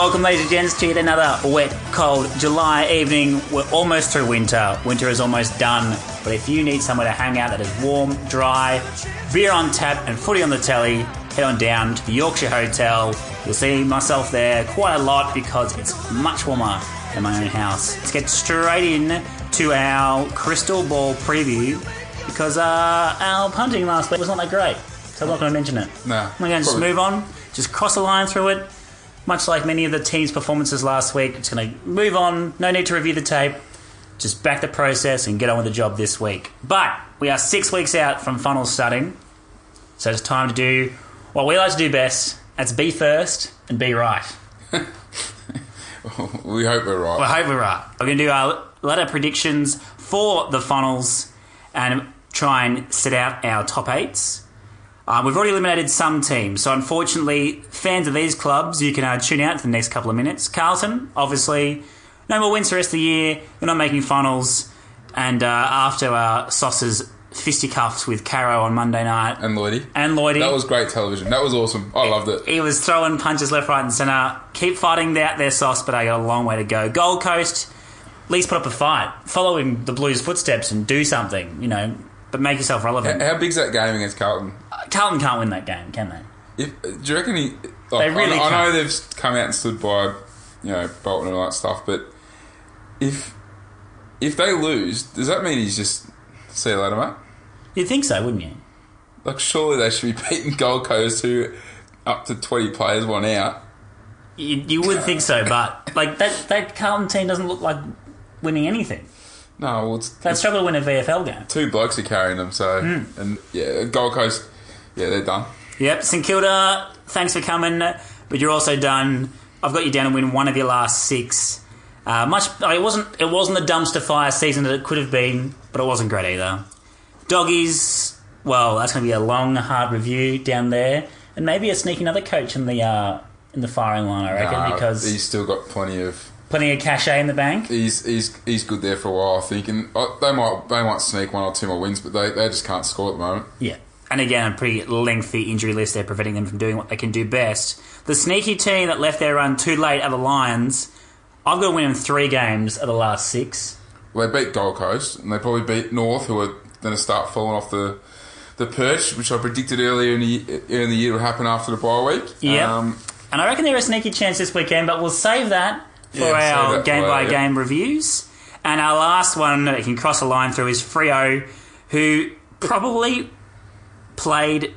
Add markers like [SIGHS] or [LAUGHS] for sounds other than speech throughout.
Welcome, ladies and gents, to yet another wet, cold July evening. We're almost through winter. Winter is almost done. But if you need somewhere to hang out that is warm, dry, beer on tap, and footy on the telly, head on down to the Yorkshire Hotel. You'll see myself there quite a lot because it's much warmer than my own house. Let's get straight in to our crystal ball preview because uh, our punting last week was not that great. So I'm not going to mention it. No. I'm going to just move on, just cross the line through it. Much like many of the team's performances last week, it's going to move on. No need to review the tape. Just back the process and get on with the job this week. But we are six weeks out from funnels starting, so it's time to do what we like to do best. That's be first and be right. [LAUGHS] We hope we're right. We hope we're right. We're going to do our ladder predictions for the funnels and try and set out our top eights. Uh, we've already eliminated some teams, so unfortunately, fans of these clubs, you can uh, tune out for the next couple of minutes. Carlton, obviously, no more wins for the rest of the year. We're not making finals. And uh, after uh, Sauce's fisticuffs with Caro on Monday night and Lloydie. and Lloydie, That was great television. That was awesome. I loved it. he was throwing punches left, right, and centre. Keep fighting out their sauce, but I got a long way to go. Gold Coast, at least put up a fight, following the Blues' footsteps and do something, you know, but make yourself relevant. How big's that game against Carlton? Carlton can't win that game, can they? If, do you reckon he? Like, They really I, I know they've come out and stood by, you know, Bolton and all that stuff, but if if they lose, does that mean he's just see you later, mate? You'd think so, wouldn't you? Like, surely they should be [LAUGHS] beating Gold Coast, who up to twenty players, one out. You, you would think so, but like that that Carlton team doesn't look like winning anything. No, well, it's, They struggle to win a VFL game. two blokes are carrying them. So, Hmm. and yeah, Gold Coast, yeah, they're done. Yep, St Kilda, thanks for coming, but you're also done. I've got you down to win one of your last six. Uh, much, it wasn't. It wasn't the dumpster fire season that it could have been, but it wasn't great either. Doggies, well, that's going to be a long, hard review down there, and maybe a sneaky another coach in the uh, in the firing line, I reckon, Nah, because he's still got plenty of plenty of cachet in the bank. He's he's he's good there for a while, I think, and uh, they might they might sneak one or two more wins, but they, they just can't score at the moment. Yeah. And again, a pretty lengthy injury list there, preventing them from doing what they can do best. The sneaky team that left their run too late are the Lions. I've got to win them three games of the last six. Well, they beat Gold Coast, and they probably beat North, who are going to start falling off the the perch, which I predicted earlier in the in the year would happen after the bye week. Yeah. Um, And I reckon they're a sneaky chance this weekend, but we'll save that for Yeah, our that game by game reviews. And our last one that can cross a line through is Freo, who probably played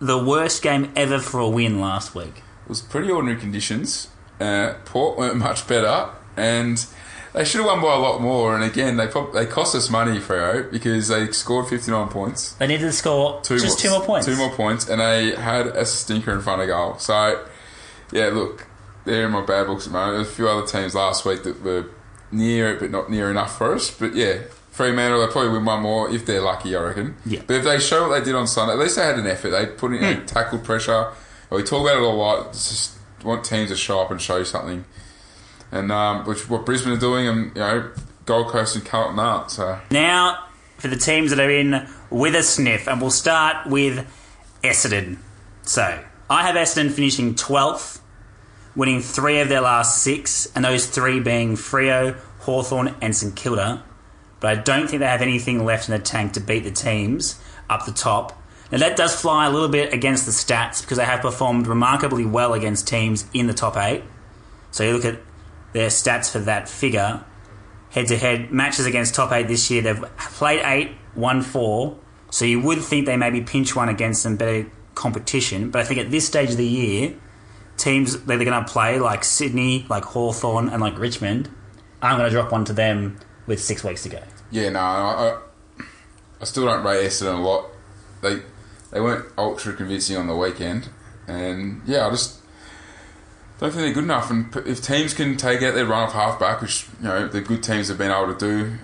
the worst game ever for a win last week. it was pretty ordinary conditions. Uh, Port weren't much better, and they should have won by a lot more. And again, they prob- they cost us money, Freo, because they scored fifty nine points. They needed to score just two more points. Two more points, and they had a stinker in front of goal. So, yeah, look, they're in my bad books at the moment. There's a few other teams last week that were near it, but not near enough for us. But yeah, Fremantle, they'll probably win one more if they're lucky, I reckon. Yeah. But if they show what they did on Sunday, at least they had an effort. They put in, they tackled pressure. We talk about it a lot. It's just want teams to show up and show you something. And um, which what Brisbane are doing, and you know, Gold Coast and Carlton aren't. So Now, for the teams that are in with a sniff, and we'll start with Essendon. So, I have Essendon finishing 12th, winning three of their last six, and those three being Freo, Hawthorn, and St Kilda. But I don't think they have anything left in the tank to beat the teams up the top. Now, that does fly a little bit against the stats because they have performed remarkably well against teams in the top eight. So, you look at their stats for that figure head to head matches against top eight this year. They've played eight, won four. So you would think they maybe pinch one against some better competition. But I think at this stage of the year, teams that they're going to play like Sydney, like Hawthorn, and like Richmond, I'm going to drop one to them with six weeks to go. Yeah, no, I, I, I still don't rate Essendon a lot. They they weren't ultra convincing on the weekend, and yeah, I just don't think they're good enough. And if teams can take out their run off halfback, which you know the good teams have been able to do,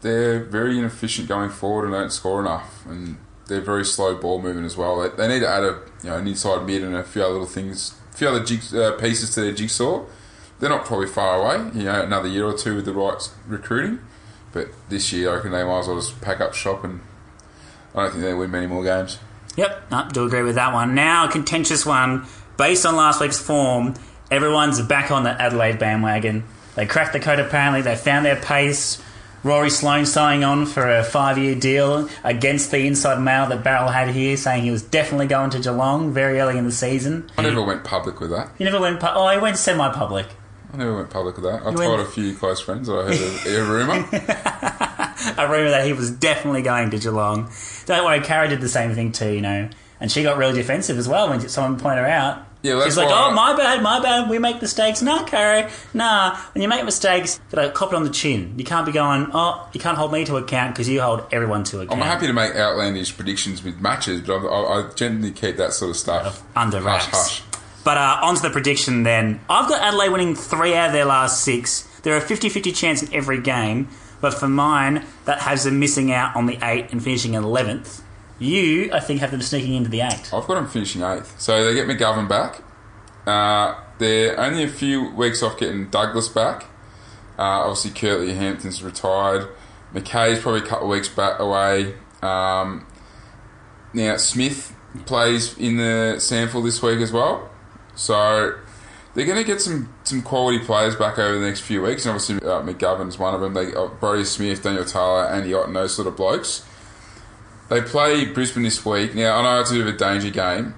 they're very inefficient going forward and don't score enough. And they're very slow ball movement as well. They, they need to add a you know an inside mid and a few other little things, a few other jig, uh, pieces to their jigsaw. They're not probably far away. You know, another year or two with the right recruiting. But this year, I reckon they might as well just pack up shop and I don't think they win many more games. Yep, no, do agree with that one. Now, a contentious one based on last week's form. everyone's back on the Adelaide bandwagon. They cracked the code apparently. They found their pace. Rory Sloane signing on for a five-year deal against the inside mail that Barrel had here, saying he was definitely going to Geelong very early in the season. I never went public with that. He never went. Pu- oh, he went semi-public. I never went public with that. I You told went- a few close friends that I heard a, a rumour. [LAUGHS] a rumour that he was definitely going to Geelong. Don't worry, Cara did the same thing too, you know. And she got really defensive as well when someone pointed her out. Yeah, well, She's like, oh, my bad, my bad, we make mistakes. Nah, Cara, nah. When you make mistakes, you gotta cop it on the chin. You can't be going, oh, you can't hold me to account because you hold everyone to account. I'm happy to make outlandish predictions with matches, but I, I, I generally keep that sort of stuff Under wraps. Hush, hush. But uh, on to the prediction then. I've got Adelaide winning three out of their last six. There are a 50 50 chance in every game, but for mine, that has them missing out on the eight and finishing 11th. You, I think, have them sneaking into the eight. I've got them finishing eighth. So they get McGovern back. Uh, they're only a few weeks off getting Douglas back. Uh, obviously, Curtly Hampton's retired. McKay's probably a couple of weeks back away. Um, now, Smith plays in the SANFL this week as well. So they're going to get some, some quality players back over the next few weeks. And obviously, uh, McGovern's one of them. They got Brodie Smith, Daniel Talia, Andy Otten, those sort of blokes. They play Brisbane this week. Now, I know it's a bit of a danger game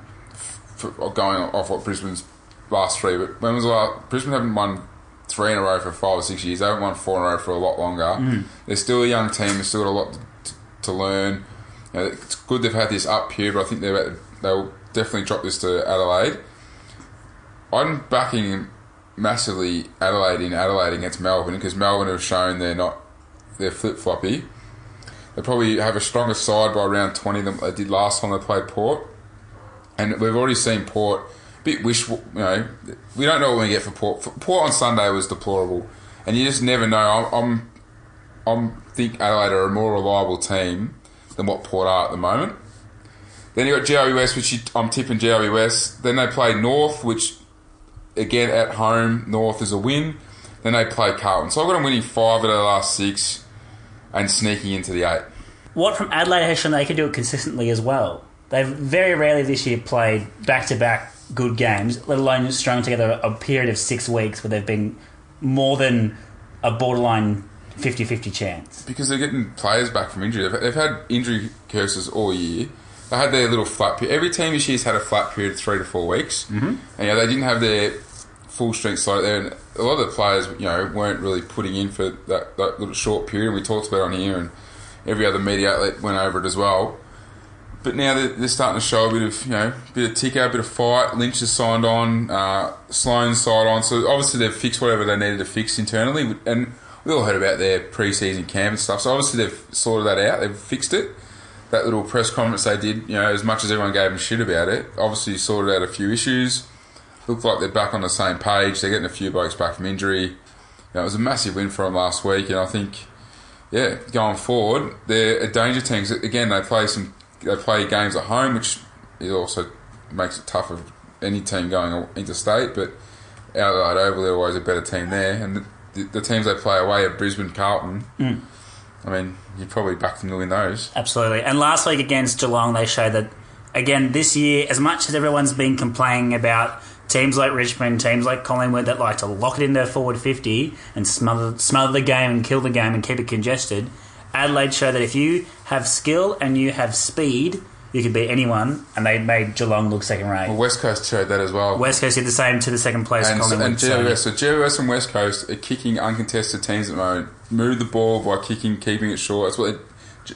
for, going off what Brisbane's last three, but when was the last? Brisbane haven't won three in a row for five or six years. They haven't won four in a row for a lot longer. They're still a young team. They've still got a lot to, to learn. You know, it's good they've had this up here, but I think they're they'll definitely drop this to Adelaide. I'm backing massively Adelaide in Adelaide against Melbourne because Melbourne have shown they're not they're flip floppy. They probably have a stronger side by around twenty than they did last time they played Port, and we've already seen Port. a Bit wishful, you know. We don't know what we get for Port. Port on Sunday was deplorable, and you just never know. I'm, I'm, I'm think Adelaide are a more reliable team than what Port are at the moment. Then you got GWS, which you, I'm tipping GWS. Then they play North, which again at home, North is a win. Then they play Carlton. So I've got them winning five of their last six and sneaking into the eight. What from Adelaide has shown they can do it consistently as well. They've very rarely this year played back to back good games, let alone strung together a period of six weeks where they've been more than a borderline 50 50 chance. Because they're getting players back from injury. They've, they've had injury curses all year. They had their little flat period. Every team this year's had a flat period of three to four weeks. Mm-hmm. And yeah, they didn't have their full strength side there. And a lot of the players, you know, weren't really putting in for that, that little short period. And we talked about it on here, and every other media outlet went over it as well. But now they're, they're starting to show a bit of, you know, bit of tick out, a bit of fight. Lynch has signed on, uh, Sloane's signed on. So obviously they've fixed whatever they needed to fix internally. And we all heard about their pre-season camp and stuff. So obviously they've sorted that out. They've fixed it. That little press conference they did, you know, as much as everyone gave them shit about it, obviously sorted out a few issues. Look like they're back on the same page. They're getting a few blokes back from injury. You know, it was a massive win for them last week, and I think, yeah, going forward, they're a danger team. Again, they play some, they play games at home, which is also makes it tough for any team going interstate. But Adelaide Oval, they're always a better team there, and the, the teams they play away are Brisbane, Carlton. Mm. I mean, you'd probably back them to win those. Absolutely. And last week against Geelong, they showed that, again, this year, as much as everyone's been complaining about teams like Richmond, teams like Collingwood that like to lock it in their forward 50 and smother, smother the game and kill the game and keep it congested, Adelaide showed that if you have skill and you have speed, you could beat anyone, and they made Geelong look second rate. Well, West Coast showed that as well. West Coast did the same to the second place and, Collingwood. and so- GWS, so GWS and West Coast are kicking uncontested teams at the moment. Move the ball by kicking, keeping it short. That's what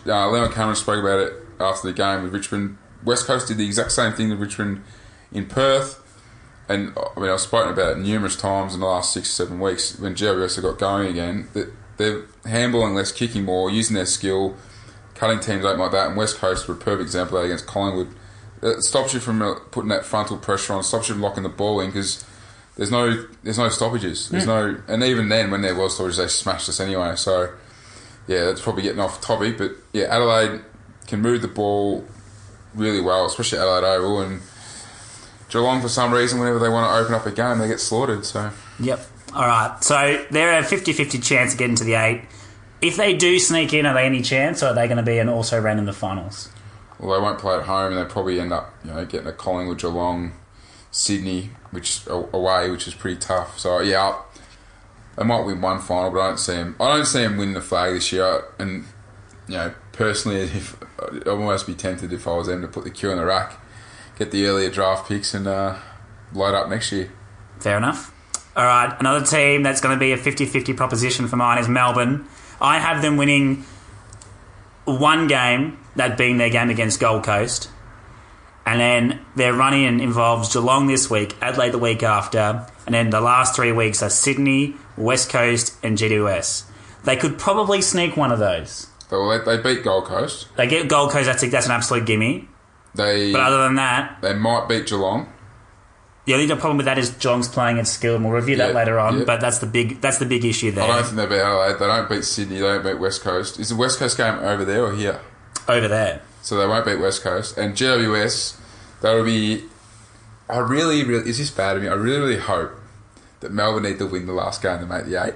they, uh, Leon Cameron spoke about it after the game with Richmond. West Coast did the exact same thing with Richmond in Perth. And I mean, I've spoken about it numerous times in the last six or seven weeks when GWS have got going again. That they're handballing less, kicking more, using their skill, cutting teams open like that. And West Coast were a perfect example of that against Collingwood. It stops you from uh, putting that frontal pressure on, stops you from locking the ball in because there's no there's no stoppages. There's no, and even then when there was stoppages, they smashed us anyway. So yeah, that's probably getting off topic. But yeah, Adelaide can move the ball really well, especially Adelaide Oval and Geelong for some reason. Whenever they want to open up a game, they get slaughtered. So Yep. All right. So they're a 50 50 chance of getting to the eight. If they do sneak in, are they any chance, or are they going to be an also ran in the finals? well, they won't play at home, and they probably end up you know getting a Collingwood Geelong Sydney, which away, which is pretty tough. So yeah, they might win one final, but I don't see them. I don't see them winning the flag this year. And you know, personally, [LAUGHS] if I'd almost be tempted if I was them to put the queue in the rack, get the earlier draft picks, and uh, load up next year. Fair enough. All right, another team that's going to be a 50 50 proposition for mine is Melbourne. I have them winning one game, that being their game against Gold Coast. And then their run in involves Geelong this week, Adelaide the week after, and then the last three weeks are Sydney, West Coast, and GWS. They could probably sneak one of those. Well, they, they beat Gold Coast. They get Gold Coast, that's, a, that's an absolute gimme. They But other than that, they might beat Geelong. The only problem with that is Geelong's playing at skill, and we'll review that Yeah, later on. yeah. But that's the big that's the big issue there. I there. don't think they beat Adelaide. They don't beat Sydney. They don't beat West Coast. Is the West Coast game over there or here? Over there. So they won't beat West Coast. And GWS, that'll be. I really, really. Is this bad of me? I really, really hope that Melbourne need to win the last game to make the eight.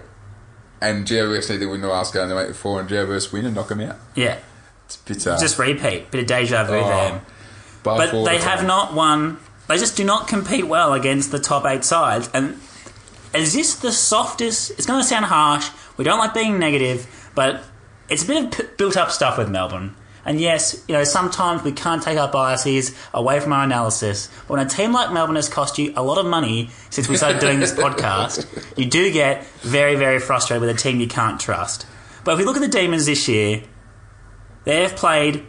And GWS need to win the last game to make the four, and GWS win and knock them out. Yeah. It's a bit, uh, Just repeat. Bit of deja vu oh, there. But they the have not won. They just do not compete well against the top eight sides. And is this the softest? It's going to sound harsh. We don't like being negative, but it's a bit of p- built up stuff with Melbourne. And yes, you know, sometimes we can't take our biases away from our analysis. But when a team like Melbourne has cost you a lot of money since we started doing this [LAUGHS] podcast, you do get very, very frustrated with a team you can't trust. But if we look at the Demons this year, they've played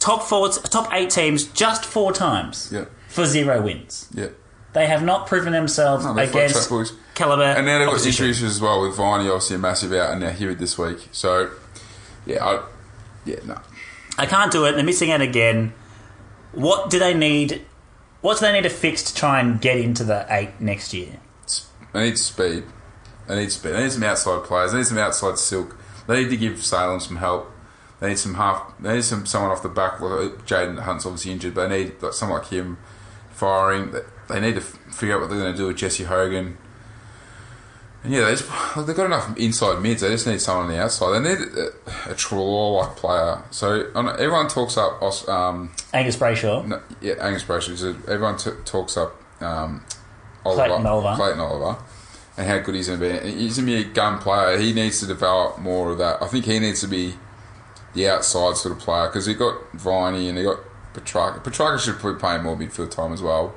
top four, top eight teams just four times Yeah, for zero wins. yeah. They have not proven themselves No, against caliber. And now they've got issues as well with Viney, obviously a massive out, and now Hewitt this week. So, yeah, I, yeah, no. I can't do it. They're missing out again. What do they need? What do they need to fix to try and get into the eight next year? They need speed. They need speed. They need some outside players. They need some outside silk. They need to give Salem some help. They need some half. They need some someone off the back. Jayden Hunt's obviously injured, but they need like, someone like him firing. They- need to figure out what they're going to do with Jesse Hogan. And yeah, they just, [SIGHS] they've got enough inside mids. They just need someone on the outside. They need a, a Treloar-like player. So everyone talks up um, Angus Brayshaw. no, yeah, Angus Brayshaw. So everyone t- talks up um, Oliver, Clayton Oliver. Clayton Oliver, and how good he's going to be. He's going to be a gun player. He needs to develop more of that. I think he needs to be the outside sort of player because he got Viney and he got Petrarca. Petrarca should probably play more midfield time as well.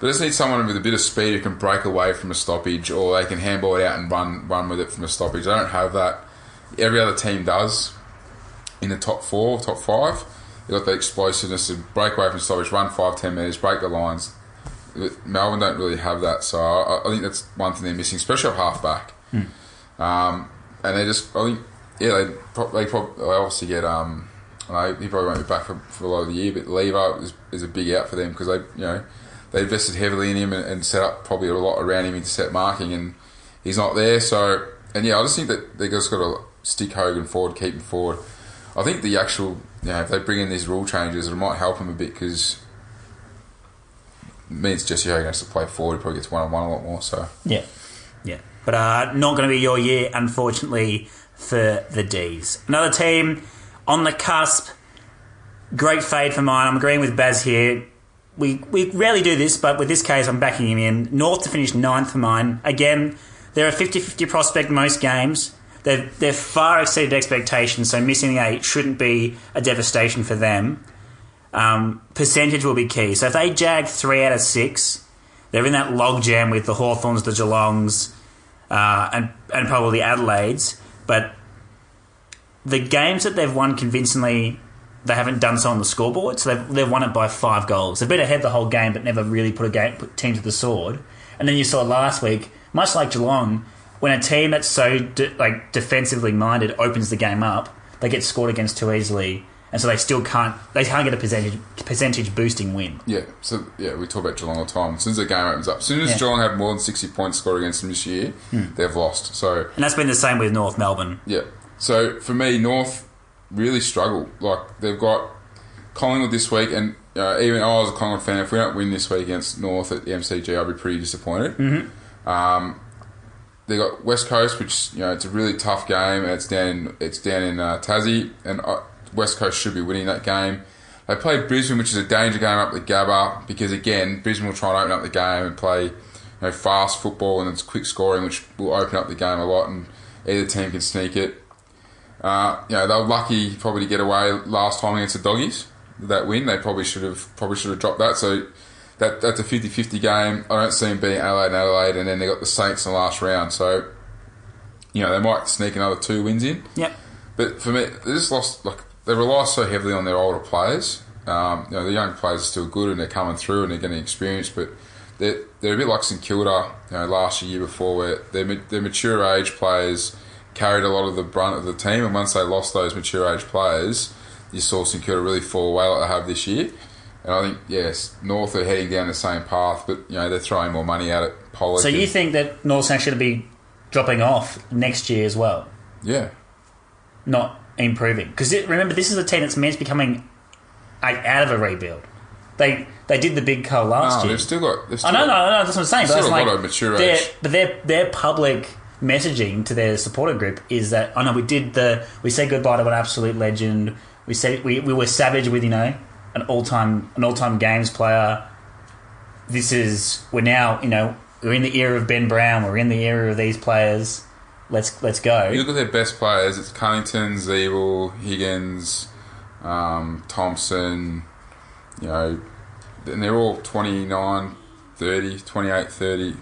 But just need someone with a bit of speed who can break away from a stoppage, or they can handball it out and run run with it from a stoppage. They don't have that. Every other team does in the top four, top five. They've got the explosiveness to break away from stoppage, run five, ten metres, break the lines. Melbourne don't really have that, so I, I think that's one thing they're missing, especially at half back. Um, and they just, I think, yeah, they, pro- they, prob- they obviously get, um, He probably won't be back for, for a lot of the year, but Lever is, is a big out for them because they, you know, they invested heavily in him and, and set up probably a lot around him into set marking, and he's not there. So, and yeah, I just think that they just got to stick Hogan forward, keep him forward. I think the actual, you know, if they bring in these rule changes, it might help him a bit because means Jesse Hogan has to play forward. He probably gets one on one a lot more. So, Yeah, yeah, but uh, not going to be your year, unfortunately, for the D's. Another team on the cusp. Great fade for mine. I'm agreeing with Baz here. We we rarely do this, but with this case, I'm backing him in. North to finish ninth for mine. Again, they're a 50-50 prospect most games. They've they've far exceeded expectations, so missing the eight shouldn't be a devastation for them. Um, percentage will be key. So if they jag three out of six, they're in that logjam with the Hawthorns, the Geelongs, uh, and and probably Adelaides. But the games that they've won convincingly, they haven't done so on the scoreboard. So they've, they've won it by five goals. They've been ahead the whole game, but never really put a game put team to the sword. And then you saw last week, much like Geelong, when a team that's so de- like defensively minded opens the game up, they get scored against too easily, and so they still can't they can't get a percentage percentage boosting win. yeah. So, yeah, we talk about Geelong all the time. As soon as the game opens up, as soon as Yeah. Geelong have more than 60 points scored against them this year, hmm. they've lost. So, And that's been the same with North Melbourne. Yeah. So for me, North really struggle. Like they've got Collingwood this week, and uh, even I was a Collingwood fan. If we don't win this week against North at the MCG, I'll be pretty disappointed. Mm-hmm. Um, they got West Coast, which you know it's a really tough game. It's down in it's down in uh, Tassie, and uh, West Coast should be winning that game. They played Brisbane, which is a danger game up the Gabba, because again, Brisbane will try and open up the game and play you know, fast football and it's quick scoring, which will open up the game a lot, and either team can sneak it. Uh, you know, they were lucky probably to get away last time against the Doggies that win. They probably should have probably should have dropped that. So that that's a 50-50 game. I don't see them being Adelaide and Adelaide, and then they got the Saints in the last round. So you know they might sneak another two wins in. Yep. But for me, they just lost. Like they rely so heavily on their older players. Um, you know, the young players are still good and they're coming through and they're getting experience, but they're, they're a bit like St Kilda, you know, last year, year before, where their their mature age players carried a lot of the brunt of the team, and once they lost those mature age players, you saw St Kilda really fall away like they have this year. And I think yes, North are heading down the same path, but you know they're throwing more money at it. Pollock So you and- think that North's actually going to be dropping off next year as well, yeah, not improving? Because remember, this is a team that's meant to be coming out of a rebuild. They they did the big cull last no, year. they've still got. They've still I know, no, got- no, that's what I'm saying. But Still that's a like lot of mature their, age. but their their public messaging to their supporter group is that I know we did the we said goodbye to an absolute legend. We said we, we were savage with you know an all time an all time games player. This is we're now you know we're in the era of Ben Brown. We're in the era of these players. Let's let's go. You look at their best players, it's Cunnington, Ziebell, Higgins, um, Thompson, you know, and they're all 29, 30, 28, 30,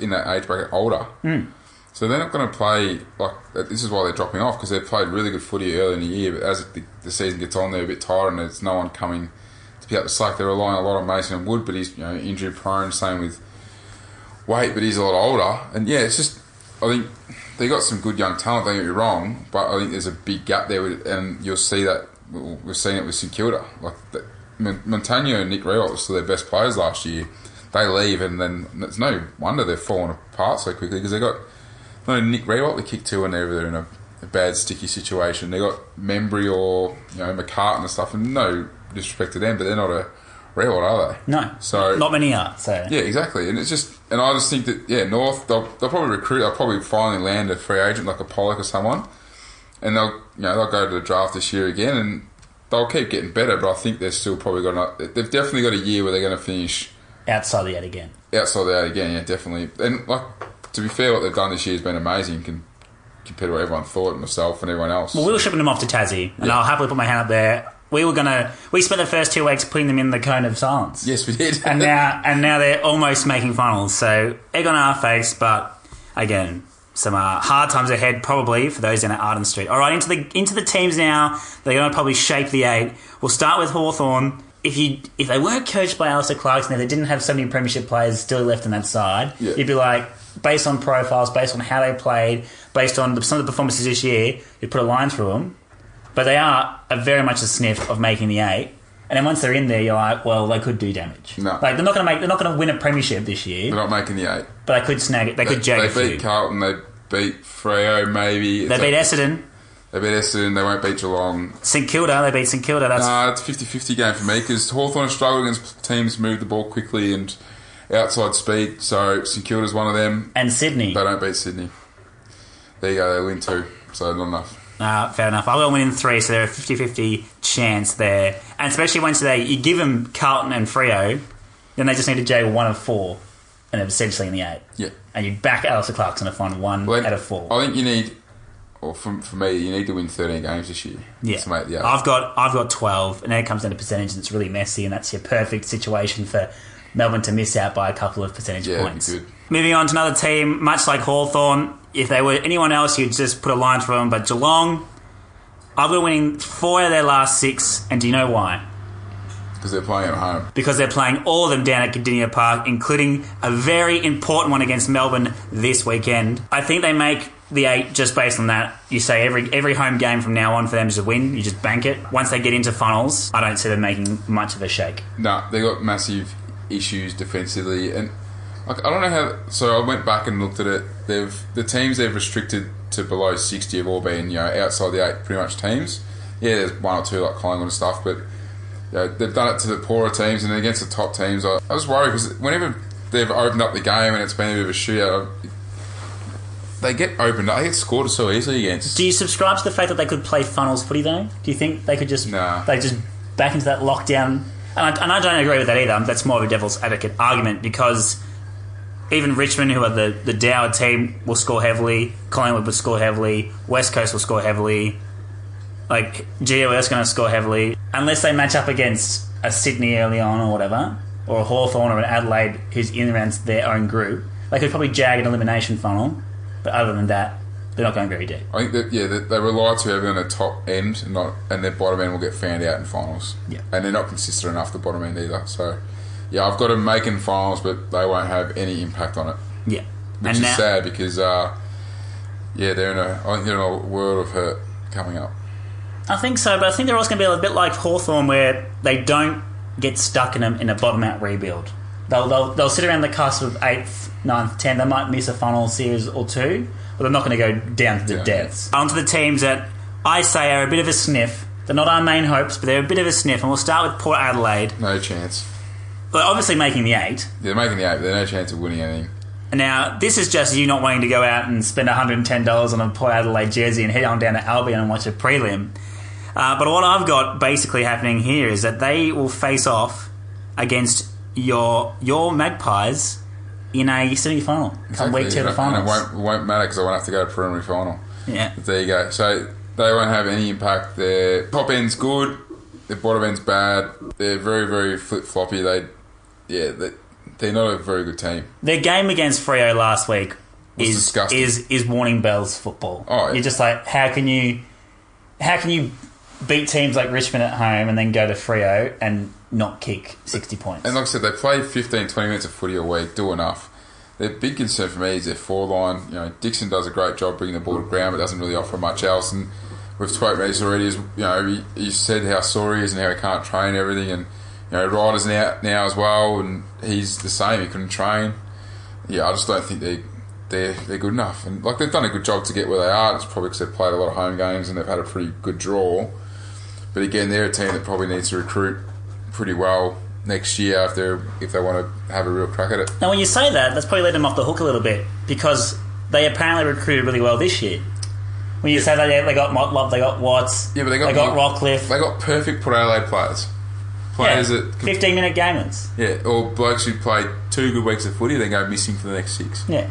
in that age bracket, older. Hmm. So they're not going to play, like, this is why they're dropping off, because they've played really good footy early in the year, but as the, the season gets on, they're a bit tired and there's no one coming to pick up the slack. They're relying a lot on Mason Wood, but he's, you know, injury prone, same with Waite, but he's a lot older. And yeah, it's just, I think they got some good young talent, don't get me wrong, but I think there's a big gap there, with, and you'll see that, we've seen it with St Kilda. Like, the, and Nick Riewoldt were still their best players last year. They leave, and then it's no wonder they're falling apart so quickly because they got no Nick Riewoldt to kick to whenever they're in a, a bad, sticky situation. They got Membrey or you know McCartin and stuff, and no disrespect to them, but they're not a Riewoldt, are they? no, So not many are. So yeah, exactly. And it's just, and I just think that yeah, North they'll, they'll probably recruit. They'll probably finally land a free agent like a Pollock or someone, and they'll you know they'll go to the draft this year again, and they'll keep getting better. But I think they're still probably got. A, they've definitely got a year where they're going to finish outside the eight again. outside the eight again. Yeah, definitely. And like to be fair, what they've done this year has been amazing. Can compared to what everyone thought, myself and everyone else. Well, we were shipping them off to Tassie, and Yeah. I'll happily put my hand up there. We were gonna. We spent the first two weeks putting them in the cone of silence. yes, we did. and [LAUGHS] now and now they're almost making finals. So egg on our face, but again, some uh, hard times ahead probably for those in at Arden Street. All right, into the into the teams now. They're going to probably shape the eight. We'll start with Hawthorn. If you if they weren't coached by Alastair Clarkson, if they didn't have so many premiership players still left on that side, Yeah. you'd be like, based on profiles, based on how they played, based on the, some of the performances this year, you'd put a line through them. But they are a very much a sniff of making the eight. And then once they're in there, you're like, well, they could do damage. No. Like they're not going to make, they're not going to win a premiership this year, They're not making the eight. but they could snag it. They, They, could jag they a few. beat Carlton. They beat Freo. Maybe they beat Essendon, They beat Essendon. They won't beat Geelong. St Kilda. They beat St Kilda. That's Nah, it's 50-50 game for me because Hawthorn struggle against teams move the ball quickly and outside speed. So St Kilda's one of them. and Sydney. They don't beat Sydney. There you go. They win two. So not enough. Uh, fair enough. I'll go win in three, so they're a 50-50 chance there. And especially once they you give them Carlton and Freo, then they just need to jag one of four, and they're essentially in the eight. Yeah. And you back Alastair Clarkson to find one Well, out of four. I think you need, or for, for me, you need to win 13 games this year. Yeah, To make the eight. I've got I've got twelve, and then it comes down to percentage, and it's really messy, and that's your perfect situation for Melbourne to miss out by a couple of percentage Yeah, points. good. Moving on to another team, much like Hawthorn, if they were anyone else, you'd just put a line through them. But Geelong, I've been winning four out of their last six, and do you know why? Because they're playing at home. Because they're playing all of them down at Kardinia Park, including a very important one against Melbourne this weekend. I think they make the eight just based on that. You say every every home game from now on for them is a win. You just bank it. Once they get into funnels, I don't see them making much of a shake. No, they got massive issues defensively, and like, I don't know how. So I went back and looked at it. They've the teams they've restricted to below sixty have all been you know outside the eight pretty much teams. Yeah, there's one or two like Collingwood and stuff, but you know, they've done it to the poorer teams and against the top teams. I, I was worried because whenever they've opened up the game and it's been a bit of a shootout, they get opened up. They get scored so easily against. Do you subscribe to the fact that they could play funnels footy though? Do you think they could just Nah. they just back into that lockdown. And I, and I don't agree with that either. That's more of a devil's advocate argument because even Richmond, who are the, the dour team, will score heavily. Collingwood will score heavily. West Coast will score heavily. Like, GOS going to score heavily. Unless they match up against a Sydney early on or whatever, or a Hawthorn or an Adelaide who's in around their own group. They could probably jag an elimination funnel, but other than that, they're not going very deep. I think that yeah, they, they rely too heavily on the top end, and not and their bottom end will get found out in finals. Yeah. and they're not consistent enough the bottom end either. So yeah, I've got them making finals, but they won't have any impact on it, Yeah. which and is now, sad because uh, yeah, they're in a I think they're in a world of hurt coming up. I think so, but I think they're also going to be a bit like Hawthorn where they don't get stuck in a, in a bottom out rebuild. They'll, they'll, they'll sit around the cusp of 8th, 9th, 10th. They might miss a final series or two, but they're not going to go down to the Yeah. depths. On to the teams that I say are a bit of a sniff. They're not our main hopes, but they're a bit of a sniff. And we'll start with Port Adelaide. No chance. They're obviously making the eight. They're making the eight. But there's no chance of winning anything. Now, this is just you not wanting to go out and spend $110 on a Port Adelaide jersey and head on down to Alberton and watch a prelim. Uh, but what I've got basically happening here is that they will face off against your your Magpies in a semi final, come week two of the and it won't, it won't matter because I won't have to go to preliminary final. Yeah, But there you go. So they won't have any impact. Their top end's good. Their bottom end's bad. They're very, very flip floppy. They, yeah, they, they're not a very good team. their game against Freo last week Was is disgusting. is is warning bells football. Oh, yeah. You're just like, how can you, how can you beat teams like Richmond at home and then go to Freo and not kick sixty points? And like I said, they play 15, 20 minutes of footy a week, do enough. Their big concern for me is their four line. You know, Dixon does a great job bringing the ball to ground, but doesn't really offer much else. And we've spoken about this already. Is you know, he, he said how sore he is and how he can't train everything. And you know, Ryder's now now as well, and he's the same. He couldn't train. Yeah, I just don't think they they're they're good enough. And like they've done a good job to get where they are. It's probably because they've played a lot of home games and they've had a pretty good draw. But again, they're a team that probably needs to recruit pretty well next year if they if they want to have a real crack at it. Now, when you say that, that's probably let them off the hook a little bit because they apparently recruited really well this year. When you say that, yeah, they got Motlop, they got Watts, Yeah, but they got they got Mot- Rockliff, They got perfect Port Adelaide players, yeah, players that fifteen-minute gamers. yeah, or blokes who play two good weeks of footy, then go missing for the next six. Yeah.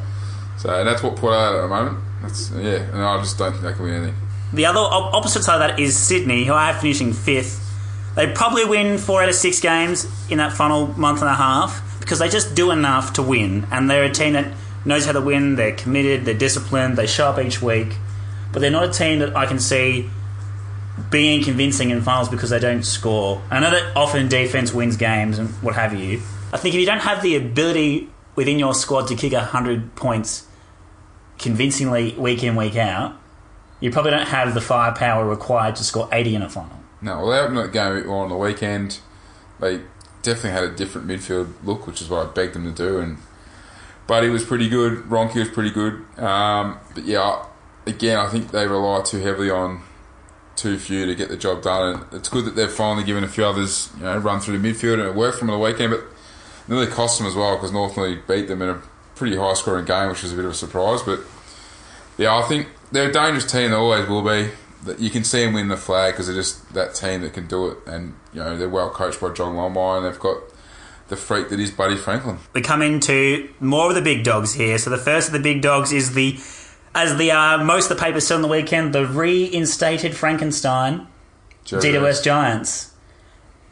So and that's what Port Adelaide at the moment. That's yeah, and I just don't think they can win anything. The other op- opposite side of that is Sydney, who are finishing fifth. They probably win four out of six games in that final month and a half because they just do enough to win, and they're a team that knows how to win. They're committed, they're disciplined, they show up each week, but they're not a team that I can see being convincing in finals because they don't score. I know that often defense wins games and what have you. I think if you don't have the ability within your squad to kick hundred points convincingly week in week out, you probably don't have the firepower required to score 80 in a final. No, well, they opened that game on the weekend. They definitely had a different midfield look, which is what I begged them to do. And Buddy was pretty good. Ronke was pretty good. Um, but yeah, again, I think they rely too heavily on too few to get the job done. And it's good that they've finally given a few others, you know, run through the midfield, and it worked on the weekend. But it nearly cost them as well because Northland beat them in a pretty high scoring game, which was a bit of a surprise. But yeah, I think they're a dangerous team. They always will be. You can see them win the flag because they're just that team that can do it, and you know they're well coached by John Longmire, and they've got the freak that is Buddy Franklin. We come into more of the big dogs here. So the first of the big dogs is the, as the uh, most of the papers said on the weekend, the reinstated Frankenstein GWS Giants.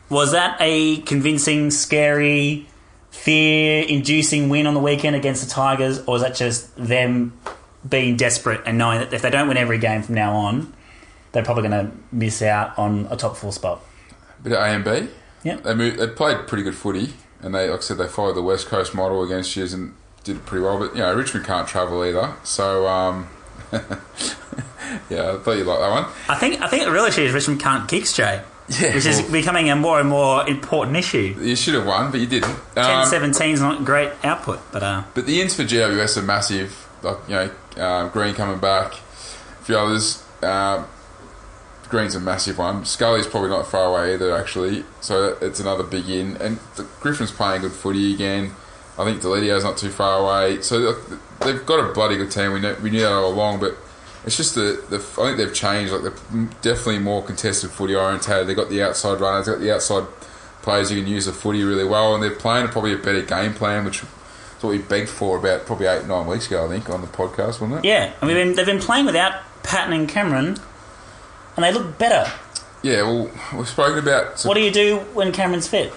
Was that a convincing, scary, fear-inducing win on the weekend against the Tigers, or was that just them being desperate and knowing that if they don't win every game from now on, they're probably going to miss out on a top four spot? bit of A and B. Yeah. They moved, they played pretty good footy, and they like I said they followed the West Coast model against you and did it pretty well. But you know Richmond can't travel either, so um, [LAUGHS] yeah, I thought you'd like that one. I think I think the real issue is Richmond can't kick straight, Yeah, which is well- becoming a more and more important issue. You should have won, but you didn't. 10 Um, 17 is not great output, but uh, But the ins for GWS are massive. Like you know, uh, Green coming back, a few others. Uh, Green's a massive one. Scully's probably not far away either, actually. So it's another big in. And the Griffin's playing good footy again. I think Deledio's not too far away. So they've got a bloody good team. We, know, we knew that all along, but It's just the, the I think they've changed. Like they're definitely more contested footy orientated. They've got the outside runners, they've got the outside players who can use the footy really well, and they're playing probably a better game plan, which what we begged for about probably eight nine weeks ago. I think on the podcast, wasn't it? Yeah, and we've been, they've been playing without Patton and Cameron, and they look better. Yeah. Well, we've spoken about. What do you do when Cameron's fit?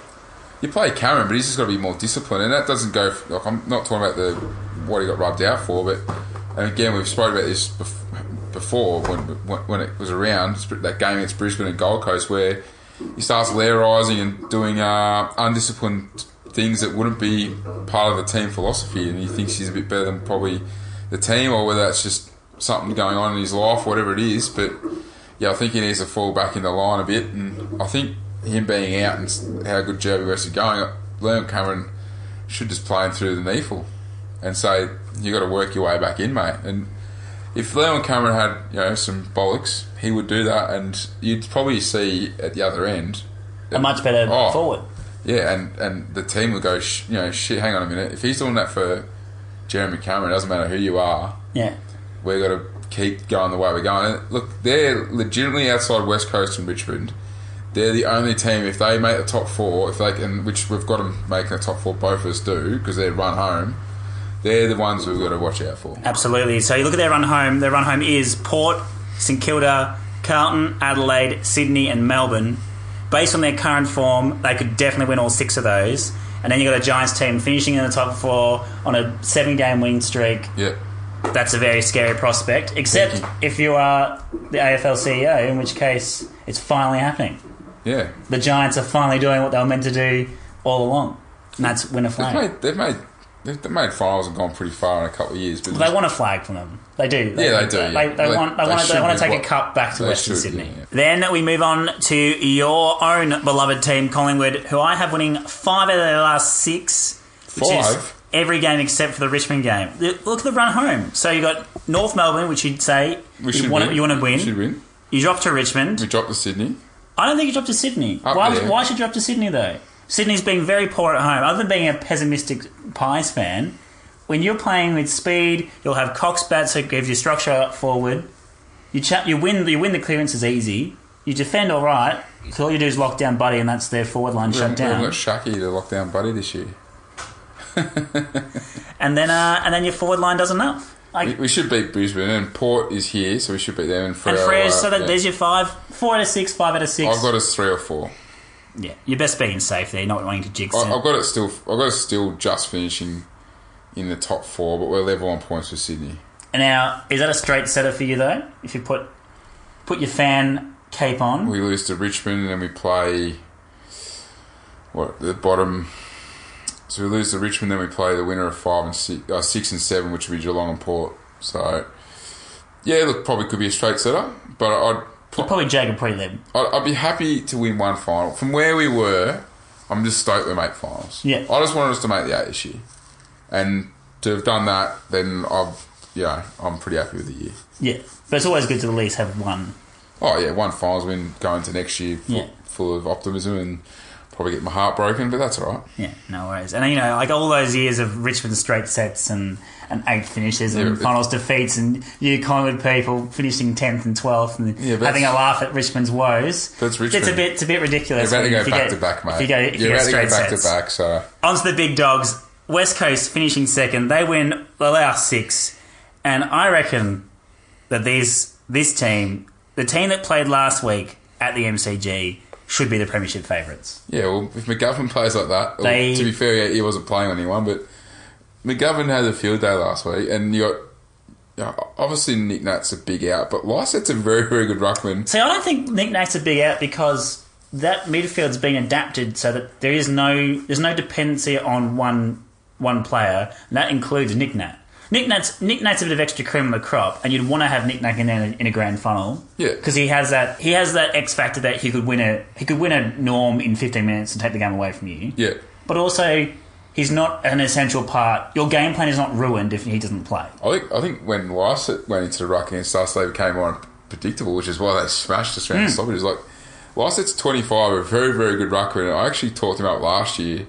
You play Cameron, but he's just got to be more disciplined, and that doesn't go. Like I'm not talking about the what he got rubbed out for, but and again we've spoken about this before when when it was around that game against Brisbane and Gold Coast where he starts lairising and doing uh, undisciplined things that wouldn't be part of the team philosophy, and he thinks he's a bit better than probably the team, or whether that's just something going on in his life, whatever it is. But yeah, I think he needs to fall back in the line a bit, and I think him being out and how good Jeremy West is going, Leon Cameron should just play him through the NEAFL and say you got to work your way back in, mate. And if Leon Cameron had you know some bollocks, he would do that, and you'd probably see at the other end A much better Oh. forward. Yeah, and, and the team would go, sh- you know, shit, hang on a minute. If he's doing that for Jeremy Cameron, it doesn't matter who you are, Yeah. we've got to keep going the way we're going. And look, they're legitimately outside West Coast and Richmond. They're the only team, if they make the top four, if they can, which we've got them making the top four, both of us do, because they run home, they're the ones we've got to watch out for. Absolutely. So you look at their run home. Their run home is Port, St Kilda, Carlton, Adelaide, Sydney, and Melbourne. Based on their current form, they could definitely win all six of those. And then you got a Giants team finishing in the top four on a seven-game winning streak. Yeah. That's a very scary prospect. Except Thank if you are the AFL CEO, in which case it's finally happening. Yeah. The Giants are finally doing what they were meant to do all along, and that's win a They've flag. made, they've made, they've made finals and gone pretty far in a couple of years, but They want a flag from them. They do. Yeah, they do, They, yeah. they, They- want. They, they want. To, they want to take a cup back to Western should, Sydney. yeah. Then we move on to your own beloved team, Collingwood, who I have winning five out of their last six. Five? Every game except for the Richmond game. Look at the run home. So you got North Melbourne, which you'd say we you want, win. you want to win. We should win. You drop to Richmond. We dropped to Sydney. I don't think you dropped to Sydney. Up Why, there. why should you drop to Sydney though? Sydney's being very poor at home. Other than being a pessimistic Pies fan, when you're playing with speed, you'll have Cox bats that gives you structure up forward. You cha- you win you win the clearances easy. You defend all right. So all you do is lock down Buddy, and that's their forward line We shut haven't, we haven't got Shaki to lock down Buddy this year. [LAUGHS] And then uh, and then your forward line does enough. We, Like we should beat Brisbane, and Port is here, so we should beat them. And and Freo, Freo, uh, so that yeah. there's your five, four out of six, five out of 6 I've got us three or four. Yeah, you're best being safe there. Not wanting to jinx I, it. I've got it still. I've got it still just finishing in the top four, but we're level on points with Sydney. And now, is that a straight setter for you though? If you put put your fan cape on, We lose to Richmond, and then we play what the bottom. So we lose to Richmond, then we play the winner of five and six, uh, six and seven, which would be Geelong and Port. So yeah, look, probably could be a straight setter, but I'd probably Jacob Prelim. I'd, I'd be happy to win one final. From where we were, I'm just stoked we make finals. Yeah. I just wanted us to make the eight this year, and to have done that, then I've yeah, I'm pretty happy with the year. Yeah, but it's always good to at least have one. Oh yeah, one finals win going to next year, full, Yeah. full of optimism and probably get my heart broken, but that's all right. Yeah, no worries. And you know, like all those years of Richmond straight sets and and eight finishes and Yeah, finals defeats, and you Collingwood people finishing tenth and twelfth and Yeah, having a laugh at Richmond's woes. That's It's a bit, it's a bit ridiculous. You're about to go if you back get- to back, mate. If you go, if you You're get about to go straight back sets. to back, so On to the big dogs. West Coast finishing second. They win the last six, and I reckon that these this team, the team that played last week at the MCG, should be the premiership favourites. yeah. Well, if McGovern plays like that, They- to be fair, yeah, he wasn't playing anyone, but McGovern had a field day last week, and you got. Obviously, Nick Nat's a big out, but Lycett's a very, very good ruckman. See, I don't think Nick Nat's a big out because that midfield's been adapted so that there is no there's no dependency on one one player, and that includes Nick Nat. Nick Nat's Nick Nat's a bit of extra cream on the crop, and you'd want to have Nick Nat in there in a grand final. Yeah. because he has that he has that X factor that he could win a he could win a norm in 15 minutes and take the game away from you. Yeah, But also, he's not an essential part. Your game plan is not ruined if he doesn't play. I think I think when Lycett went into the ruck against us, they became more unpredictable, which is why they smashed us around the hmm. stoppages. Like Lycett's twenty five, a very, very good ruckman. and I actually talked him up last year,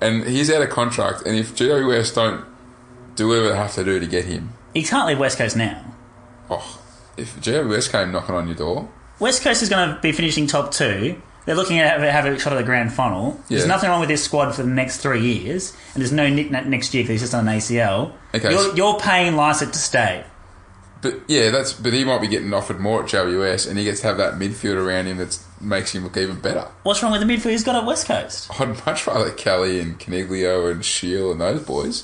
and he's out of contract. And if GWS don't do whatever they have to do to get him, He can't leave West Coast now. oh, if west came knocking on your door, West Coast is going to be finishing top two. They're looking at have, have a shot at the grand final. There's nothing wrong with this squad for the next three years, and there's no Nick next year because he's just on an ACL. Okay, You're, you're paying Lycett to stay. but yeah, that's but he might be getting offered more at GWS, and he gets to have that midfield around him that makes him look even better. What's wrong with the midfield he's got at West Coast? I'd much rather Kelly and Coniglio and Shiel and those boys.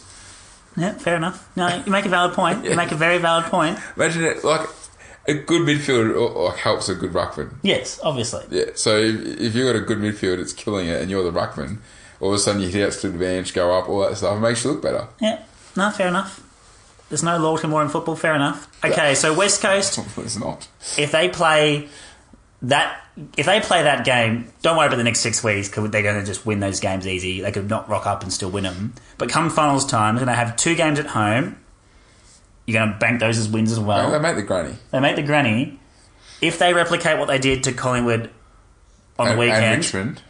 Yeah, fair enough. No, you make a valid point. You [LAUGHS] make a very valid point. Imagine it like a good midfielder like, helps a good ruckman. Yes, obviously. Yeah, so if, if you've got a good midfield, it's killing it, and you're the ruckman. All of a sudden, you hit out split advantage, go up, all that stuff. It makes you look better. Yeah, no, fair enough. There's no loyalty more in football. Fair enough. Okay, [LAUGHS] so West Coast, it's not. if they play that, if they play that game, don't worry about the next six weeks because they're going to just win those games easy. They could not rock up and still win them. But come finals time, they're going to have two games at home. You're going to bank those as wins as well. they make the granny. They make the granny. If they replicate what they did to Collingwood on and, the weekend and Richmond.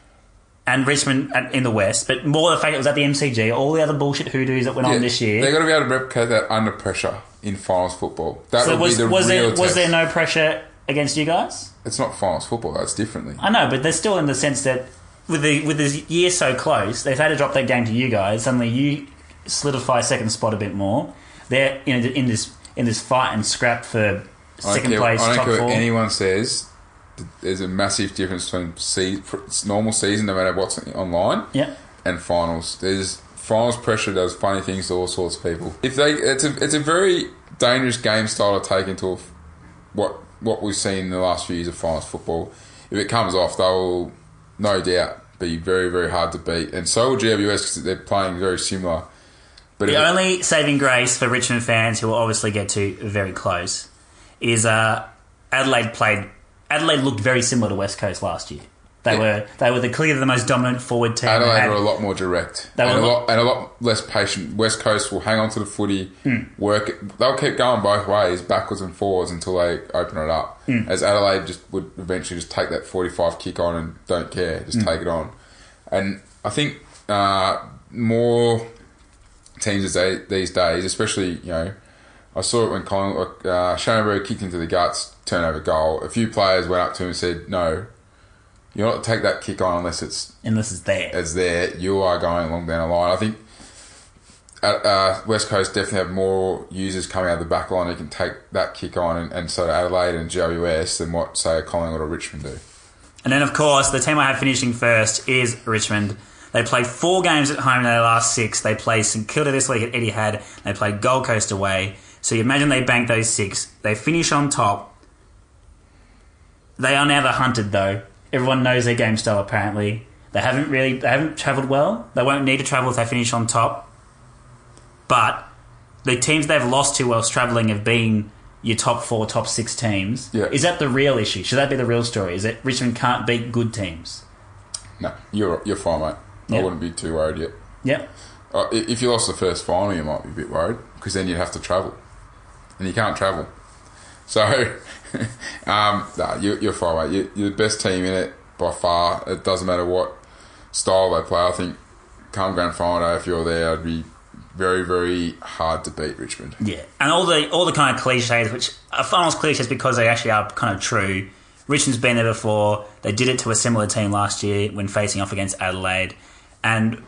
and Richmond in the West, but more the fact it was at the MCG, all the other bullshit hoodoos that went Yeah, on this year. They've got to be able to replicate that under pressure in finals football. That so would was, be the was real there was there no pressure against you guys? It's not finals football. That's differently. I know, but they're still in the sense that with the with the year so close, they've had to drop that game to you guys. Suddenly, you solidify second spot a bit more. They're know in this in this fight and scrap for second care, place, I don't top care four. what anyone says. There's a massive difference between se- normal season, no matter what's online, yeah, and finals. There's finals pressure does funny things to all sorts of people. If they, it's a it's a very dangerous game style to take into what what we've seen in the last few years of finals football. If it comes off, they will no doubt be very very hard to beat, and so will GWS because they're playing very similar. But the it- only saving grace for Richmond fans who will obviously get to very close is uh, Adelaide played. Adelaide looked very similar to West Coast last year. They Yeah. were they were the clearly the most dominant forward team. They Adelaide had- are a lot more direct They and were a lot and a lot less patient. West Coast will hang on to the footy, Hmm. work. They'll keep going both ways, backwards and forwards, until they open it up. Hmm. As Adelaide just would eventually just take that forty-five kick on and don't care, just Hmm. take it on. And I think uh, more teams these day- these days, especially you know, I saw it when Colin, uh, Shannon kicked into the guts, turnover goal. A few players went up to him and said, "No, you're not take that kick on unless it's this is there. as there, you are going along down the line. I think uh, uh, West Coast definitely have more users coming out of the back line who can take that kick on, and, and so do Adelaide and GWS than what say Collingwood or Richmond do. And then, of course, the team I have finishing first is Richmond. They played four games at home in their last six. They played St Kilda this week at Etihad. They played Gold Coast away. So you imagine they bank those six. They finish on top. They are now the hunted, though. Everyone knows their game style. Apparently, they haven't really they haven't travelled well. They won't need to travel if they finish on top. But the teams they've lost to whilst travelling have been your top four, top six teams. Yeah. Is that the real issue? Should that be the real story? Is that Richmond can't beat good teams? No, you're you're fine, mate. Yeah. I wouldn't be too worried yet. Yep. Uh, if you lost the first final, you might be a bit worried because then you'd have to travel, and you can't travel. So, [LAUGHS] [LAUGHS] um, nah, you, you're far away. You, you're the best team in it by far. It doesn't matter what style they play. I think come grand final day, if you're there, it'd be very, very hard to beat Richmond. Yeah, and all the all the kind of cliches, which are finals cliches because they actually are kind of true. Richmond's been there before. They did it to a similar team last year when facing off against Adelaide, and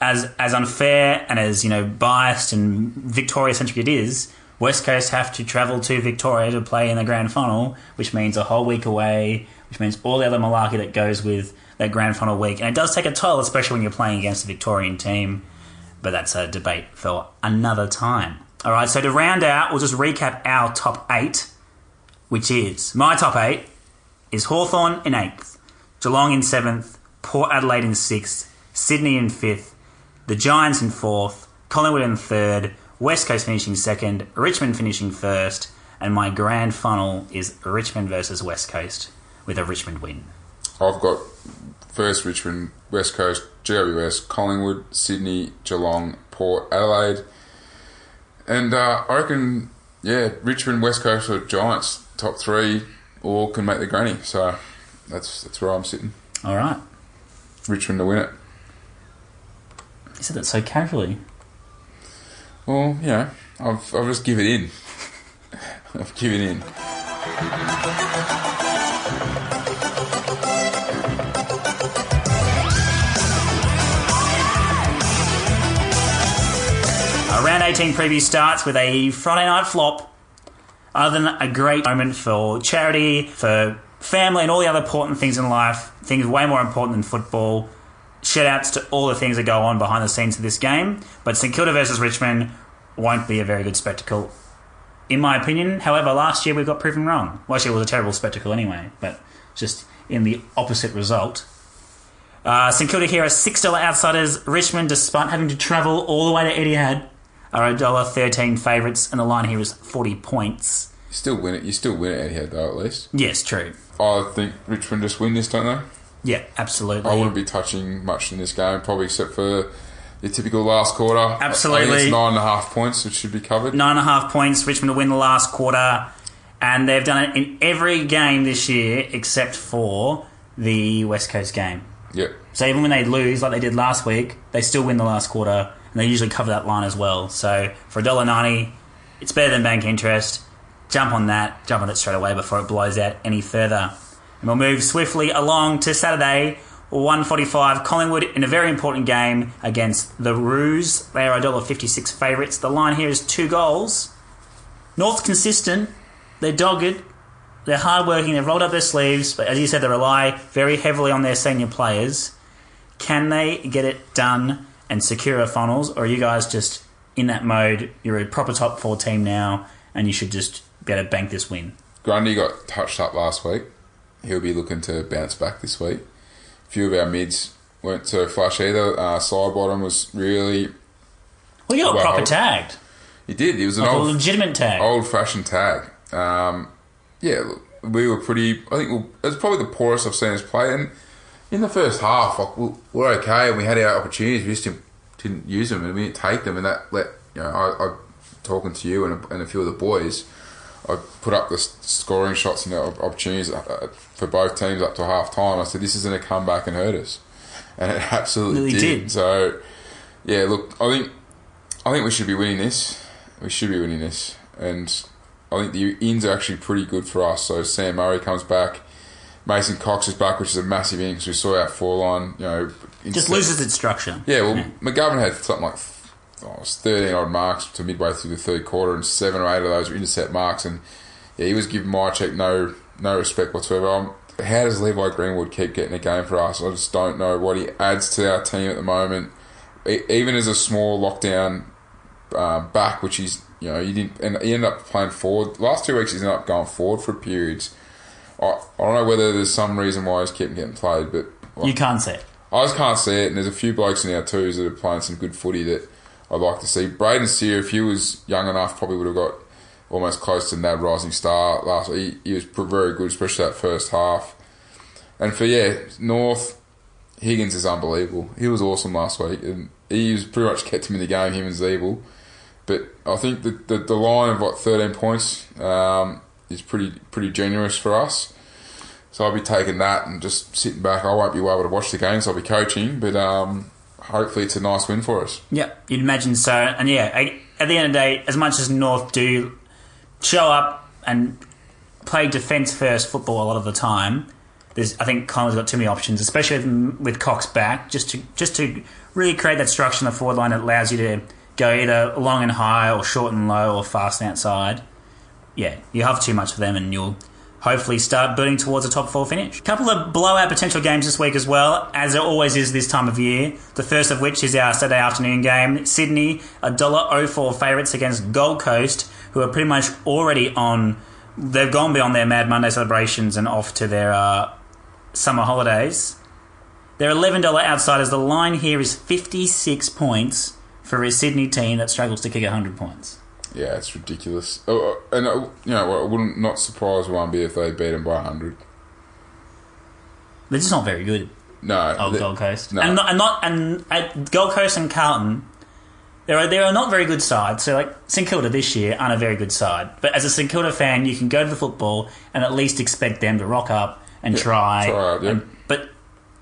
as as unfair and as you know biased and Victoria centric it is, West Coast have to travel to Victoria to play in the grand final, which means a whole week away, which means all the other malarkey that goes with that grand final week, and it does take a toll, especially when you're playing against a Victorian team but that's a debate for another time. All right, so to round out, we'll just recap our top eight, which is my top eight is Hawthorn in eighth, Geelong in seventh, Port Adelaide in sixth, Sydney in fifth, the Giants in fourth, Collingwood in third, West Coast finishing second, Richmond finishing first, and my grand final is Richmond versus West Coast with a Richmond win. I've got first Richmond, West Coast, GWS, Collingwood, Sydney, Geelong, Port, Adelaide, and uh, I reckon, yeah, Richmond, West Coast, or Giants, top three, all can make the granny. So that's that's where I'm sitting. All right, Richmond to win it. you said that so casually. Well, you know, I've I've just given in. [LAUGHS] I've given in. A round 18 preview starts with a Friday night flop. Other than a great moment for charity, for family, and all the other important things in life, things way more important than football. Shout outs to all the things that go on behind the scenes of this game. But St Kilda versus Richmond won't be a very good spectacle, in my opinion. However, last year we got proven wrong. Well, actually, it was a terrible spectacle anyway, but just in the opposite result. Uh, St Kilda here are $6 outsiders. Richmond, despite having to travel all the way to Etihad, are a dollar thirteen favourites, and the line here is 40 points. You still win it. You still win it here, though, at least. Yes, true. I think Richmond just win this, don't they? Yeah, absolutely. I wouldn't be touching much in this game, probably except for the typical last quarter. Absolutely. it's nine and a half points, which should be covered. Nine and a half points, Richmond to win the last quarter, and they've done it in every game this year except for the West Coast game. Yep. So even when they lose, like they did last week, they still win the last quarter, and they usually cover that line as well. So for $1.90, it's better than bank interest. Jump on that, jump on it straight away before it blows out any further. We'll move swiftly along to Saturday, 145 Collingwood in a very important game against the Roos. They are $1.56 favourites. The line here is two goals. North's consistent. They're dogged. They're hardworking. They've rolled up their sleeves. But as you said, they rely very heavily on their senior players. Can they get it done and secure a finals? Or are you guys just in that mode? You're a proper top four team now, and you should just be able to bank this win. Grundy got touched up last week. He'll be looking to bounce back this week. A few of our mids weren't so flush either. Uh, Sidebottom was really. Well, you got Well, proper tagged. He did. He was an Like a old legitimate tag. old fashioned tag. Um, yeah, look, we were pretty. I think we it was probably the poorest I've seen us play. And in the first half, like we we're okay, and we had our opportunities. We just didn't, didn't use them, and we didn't take them. And that let you know, I, I talking to you and a, and a few of the boys. I put up the scoring shots and the opportunities uh, for both teams up to half time. I said, "This is going to come back and hurt us," and it [LAUGHS] absolutely Really did. did. So, yeah, look, I think I think we should be winning this. We should be winning this, and I think the ins are actually pretty good for us. So Sam Murray comes back, Mason Cox is back, which is a massive in because we saw our four line. You know, Just instead- loses its structure. Yeah, well, McGovern had something like oh, was thirteen odd marks to midway through the third quarter, and seven or eight of those were intercept marks, and yeah, he was giving Mihocek no no respect whatsoever. Um, how does Levi Greenwood keep getting a game for us? I just don't know what he adds to our team at the moment. Even as a small lockdown um, back, which he's you know he didn't, and he ended up playing forward. Last two weeks he's ended up going forward for periods. I, I don't know whether there's some reason why he's kept getting played, but You can't see it. I just can't see it, and there's a few blokes in our twos that are playing some good footy that I'd like to see. Brayden Sier, if he was young enough, probably would have got almost close to that rising star last. He, he was very good, especially that first half. And for, yeah, North, Higgins is unbelievable. He was awesome last week, and he was pretty much kept him in the game, him and Ziebell. But I think the, the, the line of, what, 13 points um, is pretty pretty generous for us. So I'll be taking that and just sitting back. I won't be able to watch the games. I'll be coaching, but um, hopefully it's a nice win for us. Yeah, you'd imagine so. And yeah, I- at the end of the day, as much as North do show up and play defence first football a lot of the time, there's I think Collins got too many options, especially with, with Cox back, just to just to really create that structure in the forward line that allows you to go either long and high or short and low or fast and outside. Yeah, you have too much for them, and you'll hopefully start building towards a top four finish. couple of blowout potential games this week as well, as there always is this time of year. The first of which is our Saturday afternoon game. Sydney, a $1.04 favourites against Gold Coast, who are pretty much already on. They've gone beyond their Mad Monday celebrations and off to their uh, summer holidays. They're $11 outsiders. The line here is 56 points for a Sydney team that struggles to kick 100 points. Yeah, it's ridiculous. Oh, oh, and uh, you know, I wouldn't not surprise one bit if they beat them by hundred. They're just not very good. No, Oh, they- Gold Coast, no. and not and not and at Gold Coast and Carlton, there are there are not very good sides. So like St Kilda this year aren't a very good side. But as a St Kilda fan, you can go to the football and at least expect them to rock up and try. try out, yeah. And- but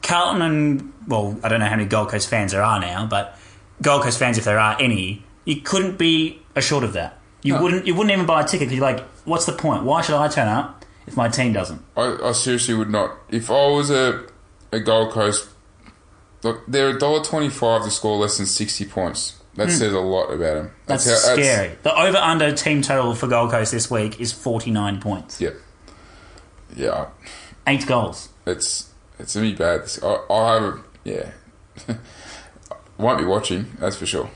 Carlton and well, I don't know how many Gold Coast fans there are now, but Gold Coast fans, if there are any, you couldn't be assured of that. You No. wouldn't you wouldn't even buy a ticket because you're like, what's the point? Why should I turn up if my team doesn't. I, I seriously would not. If I was a a Gold Coast, look, they're a dollar twenty five to score less than sixty points. That says a lot about them. Hmm. That's, scary. the over under team total for Gold Coast this week is 49 points. yeah, yeah. Eight goals. It's it's gonna be bad. I, I'll have a yeah. [LAUGHS] Won't be watching. That's for sure.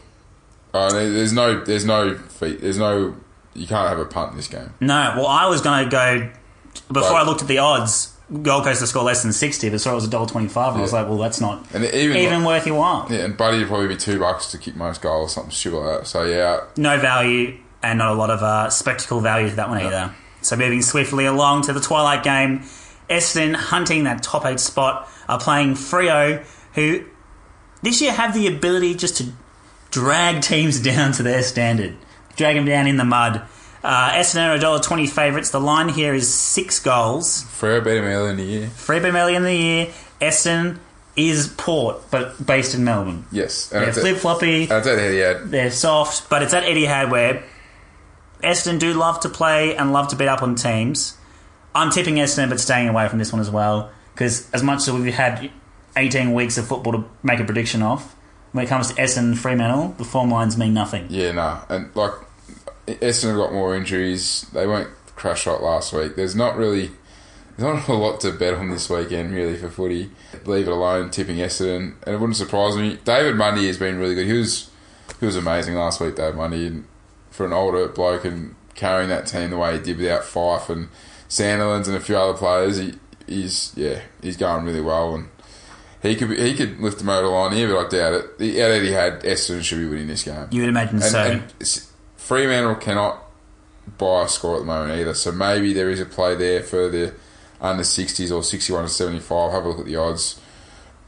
Uh, there's no there's no feet. There's no you can't have a punt in this game. No, well, I was going to go before Right. I looked at the odds. Gold Coast to score less than sixty, but saw it was a dollar twenty-five, and I was like, "Well, that's not And even even worth your while." yeah, and Buddy would probably be two bucks to kick most goals, or something stupid like that. So yeah, No value and not a lot of uh, spectacle value to that one either. So moving swiftly along to the twilight game, Essendon hunting that top eight spot are playing Freo, who this year have the ability just to drag teams down to their standard, drag them down in the mud. Uh, Essendon are $1.20 favourites. The line here is six goals. Freo beat him earlier in the year. Free been early in the year. Essendon is Port, but based in Melbourne. Yes, and They're flip floppy. it's at Etihad. They're soft, but it's at Etihad where Essendon do love to play and love to beat up on teams. I'm tipping Essendon, but staying away from this one as well because as much as we've had 18 weeks of football to make a prediction of, when it comes to Essendon Fremantle, the form lines mean nothing. Yeah, no, and like Essendon have got more injuries. They won't crash out last week. There's not really, there's not a lot to bet on this weekend really for footy. Leave it alone, tipping Essendon, and it wouldn't surprise me. David Mundy has been really good. He was, he was amazing last week, David Mundy, and for an older bloke and carrying that team the way he did without Fyfe and Sandilands and a few other players. He, he's yeah, he's going really well and. He could be, he could lift them over the line here, but I doubt it. The out he had Essendon should be winning this game. You would imagine And, so. and Fremantle cannot buy a score at the moment either, so maybe there is a play there for the under 60s or 61 to 75. Have a look at the odds.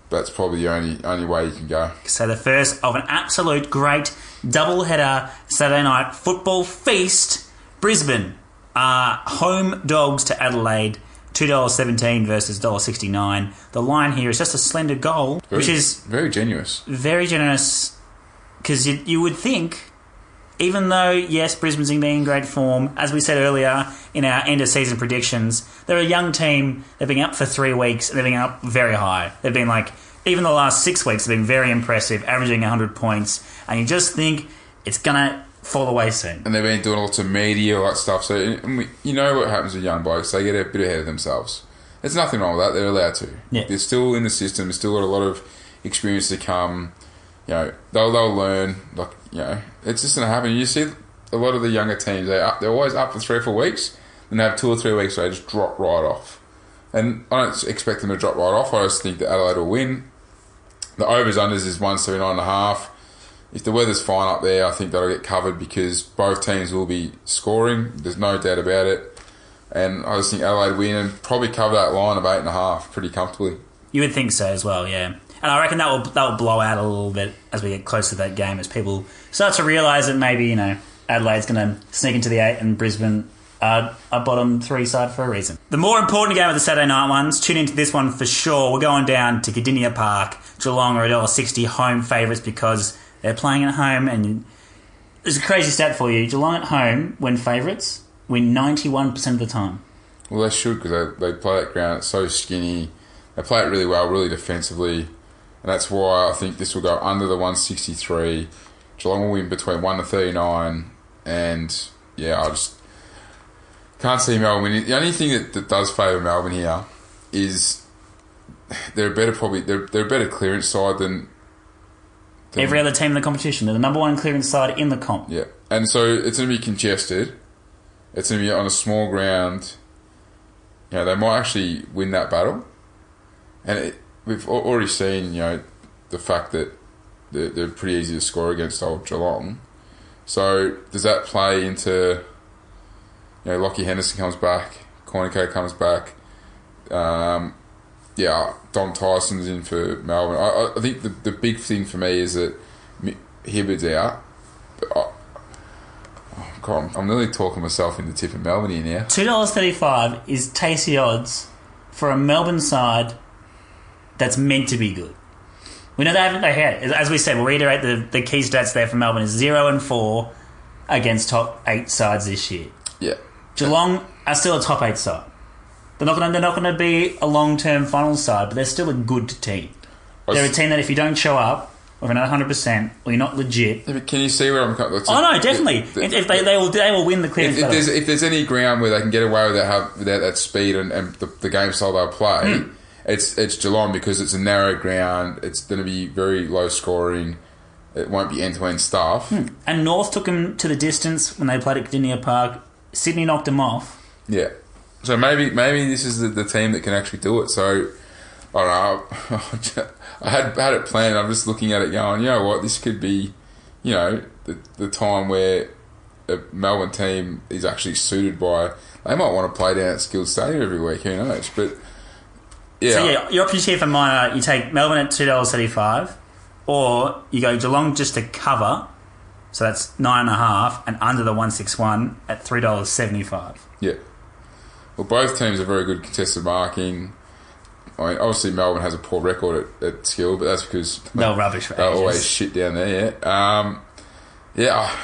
That's probably the only only way you can go. So the first of an absolute great double header Saturday night football feast. Brisbane are home dogs to Adelaide. Two dollars seventeen versus dollar sixty nine. The line here is just a slender goal, Very, which is very generous. very generous. Because you, you would think, even though yes, Brisbane's been in great form, as we said earlier in our end of season predictions, they're a young team. They've been up for three weeks and they've been up very high. They've been like even the last six weeks have been very impressive, averaging hundred points, and you just think it's gonna fall away soon. And they've been doing lots of media, all that stuff. So and we, you know what happens with young blokes? They get a bit ahead of themselves. There's nothing wrong with that. They're allowed to. Yeah. They're still in the system. They've still got a lot of experience to come. You know, they'll they'll learn. Like you know, it's just gonna happen. You see a lot of the younger teams. They up, they're always up for three or four weeks, then they have two or three weeks where they just drop right off. And I don't expect them to drop right off. I just think that Adelaide will win. The overs unders is one seventy nine and a half. If the weather's fine up there, I think that'll get covered because both teams will be scoring. There's no doubt about it. And I just think Adelaide win and probably cover that line of eight and a half pretty comfortably. You would think so as well, yeah. And I reckon that will that will blow out a little bit as we get closer to that game, as people start to realise that maybe you know Adelaide's going to sneak into the eight and Brisbane are a bottom three side for a reason. The more important game of the Saturday night ones, tune into this one for sure. We're going down to Kardinia Park. Geelong are at 60 home favourites because they're playing at home. And there's a crazy stat for you: Geelong at home, when favourites, win 91% of the time. Well, they should because they, they play that ground. It's so skinny. They play it really well, really defensively, and that's why I think this will go under the 163. Geelong will win between one to 39, and yeah, I just can't see Melbourne. The only thing that, that does favour Melbourne here is they're a better probably they're, they're a better clearance side than, than Every other team in the competition, they're the number one clearance side in the comp. Yeah, and so it's going to be congested. It's going to be on a small ground. You know, they might actually win that battle, and it, we've already seen, you know, the fact that they're, they're pretty easy to score against old Geelong. So does that play into, you know, Lockie Henderson comes back, Cunico comes back, um, yeah, Dom Tyson's in for Melbourne. I, I- think the, the big thing for me is that Hibberd's out. But I, oh, God, I'm, nearly talking myself into tipping Melbourne in here now. Two dollars thirty-five is tasty odds for a Melbourne side that's meant to be good. We know they haven't. They had, as we said, we'll reiterate the, the key stats there for Melbourne is zero and four against top eight sides this year. Yeah. Geelong are still a top eight side. They're not going. They're not going to be a long-term final side, but they're still a good team. They're a team that if you don't show up, or if you're not 100, percent or you're not legit. Yeah, but Can you see where I'm coming? Oh no, definitely. If, If, if they, they will, they will win the clearance if, battle. there's, if there's any ground where they can get away with that, without that speed and, and the, the game style they'll play, Hmm. it's it's Geelong because it's a narrow ground. It's going to be very low scoring. It won't be end to end stuff. And North took them to the distance when they played at Kardinia Park. Sydney knocked them off. Yeah. So maybe maybe this is the, the team that can actually do it. So I don't know. I had had it planned. I'm just looking at it, going, you know what, this could be, you know, the the time where a Melbourne team is actually suited by. They might want to play down at Skilled Stadium every week. Who knows? But yeah, So yeah, your options here for mine are you take Melbourne at two dollars thirty-five, or you go Geelong just to cover. So that's nine and a half, and under the one six one at three dollars seventy-five. Yeah. Well, both teams are very good contested marking. I mean, obviously Melbourne has a poor record at, at skill, but that's because They were rubbish ages. always shit down there. Yeah, um, yeah.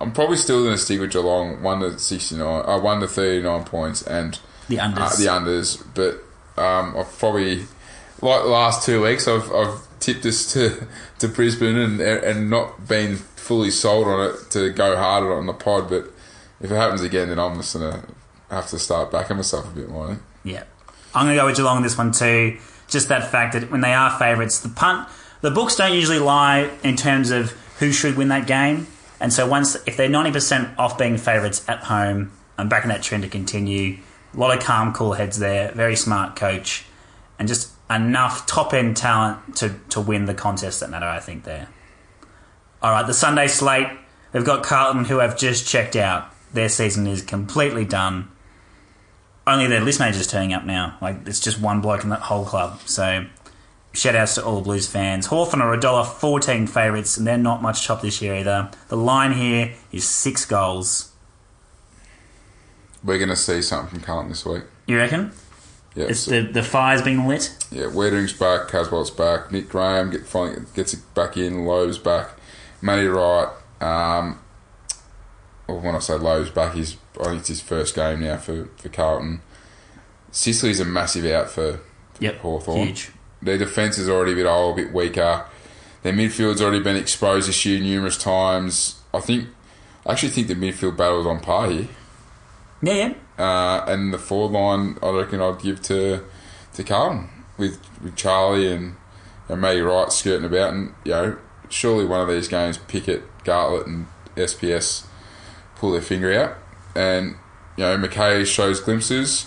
I'm probably still going to stick with Geelong, one to sixty nine, uh, one to thirty nine points, and the unders. uh, the unders. But um, I've probably like the last two weeks, I've, I've tipped us to, [LAUGHS] to Brisbane and and not been fully sold on it to go harder on the pod. But if it happens again, then I'm just gonna have to start backing myself a bit more. I. Yeah. I'm going to go with Geelong on this one too. Just that fact that when they are favourites, the punt, the books don't usually lie in terms of who should win that game. And so once, if they're 90% off being favourites at home, I'm backing that trend to continue. A lot of calm, cool heads there. Very smart coach. And just enough top end talent to, to win the contest that matter, I think, there. All right, the Sunday slate. We've got Carlton, who have just checked out. Their season is completely done only their list manager's turning up now. Like it's just one bloke in that whole club. So shout outs to all the Blues fans. Hawthorn are a dollar fourteen favourites, and they're not much top this year either. The line here is six goals. We're gonna see something from Carlton this week. You reckon? Yeah, It's the the fire's being lit. yeah. Weitering's back, Caswell's back, Nick Graham get finally gets it back in, Lowe's back, Matty Wright. Um, or when I say Lowe's back, he's I think it's his first game now for for Carlton. Sicily's a massive out for Yep, Hawthorn. huge. Their defence is already a bit old, a bit weaker. Their midfield's already been exposed this year numerous times. I think, I actually think the midfield battle is on par here. Yeah, yeah. Uh, and the forward line, I reckon I'd give to to Carlton with with Charlie and and Matty Wright skirting about. And you know, surely one of these games, Pickett, Garlett, and SPS pull their finger out. And you know, McKay shows glimpses.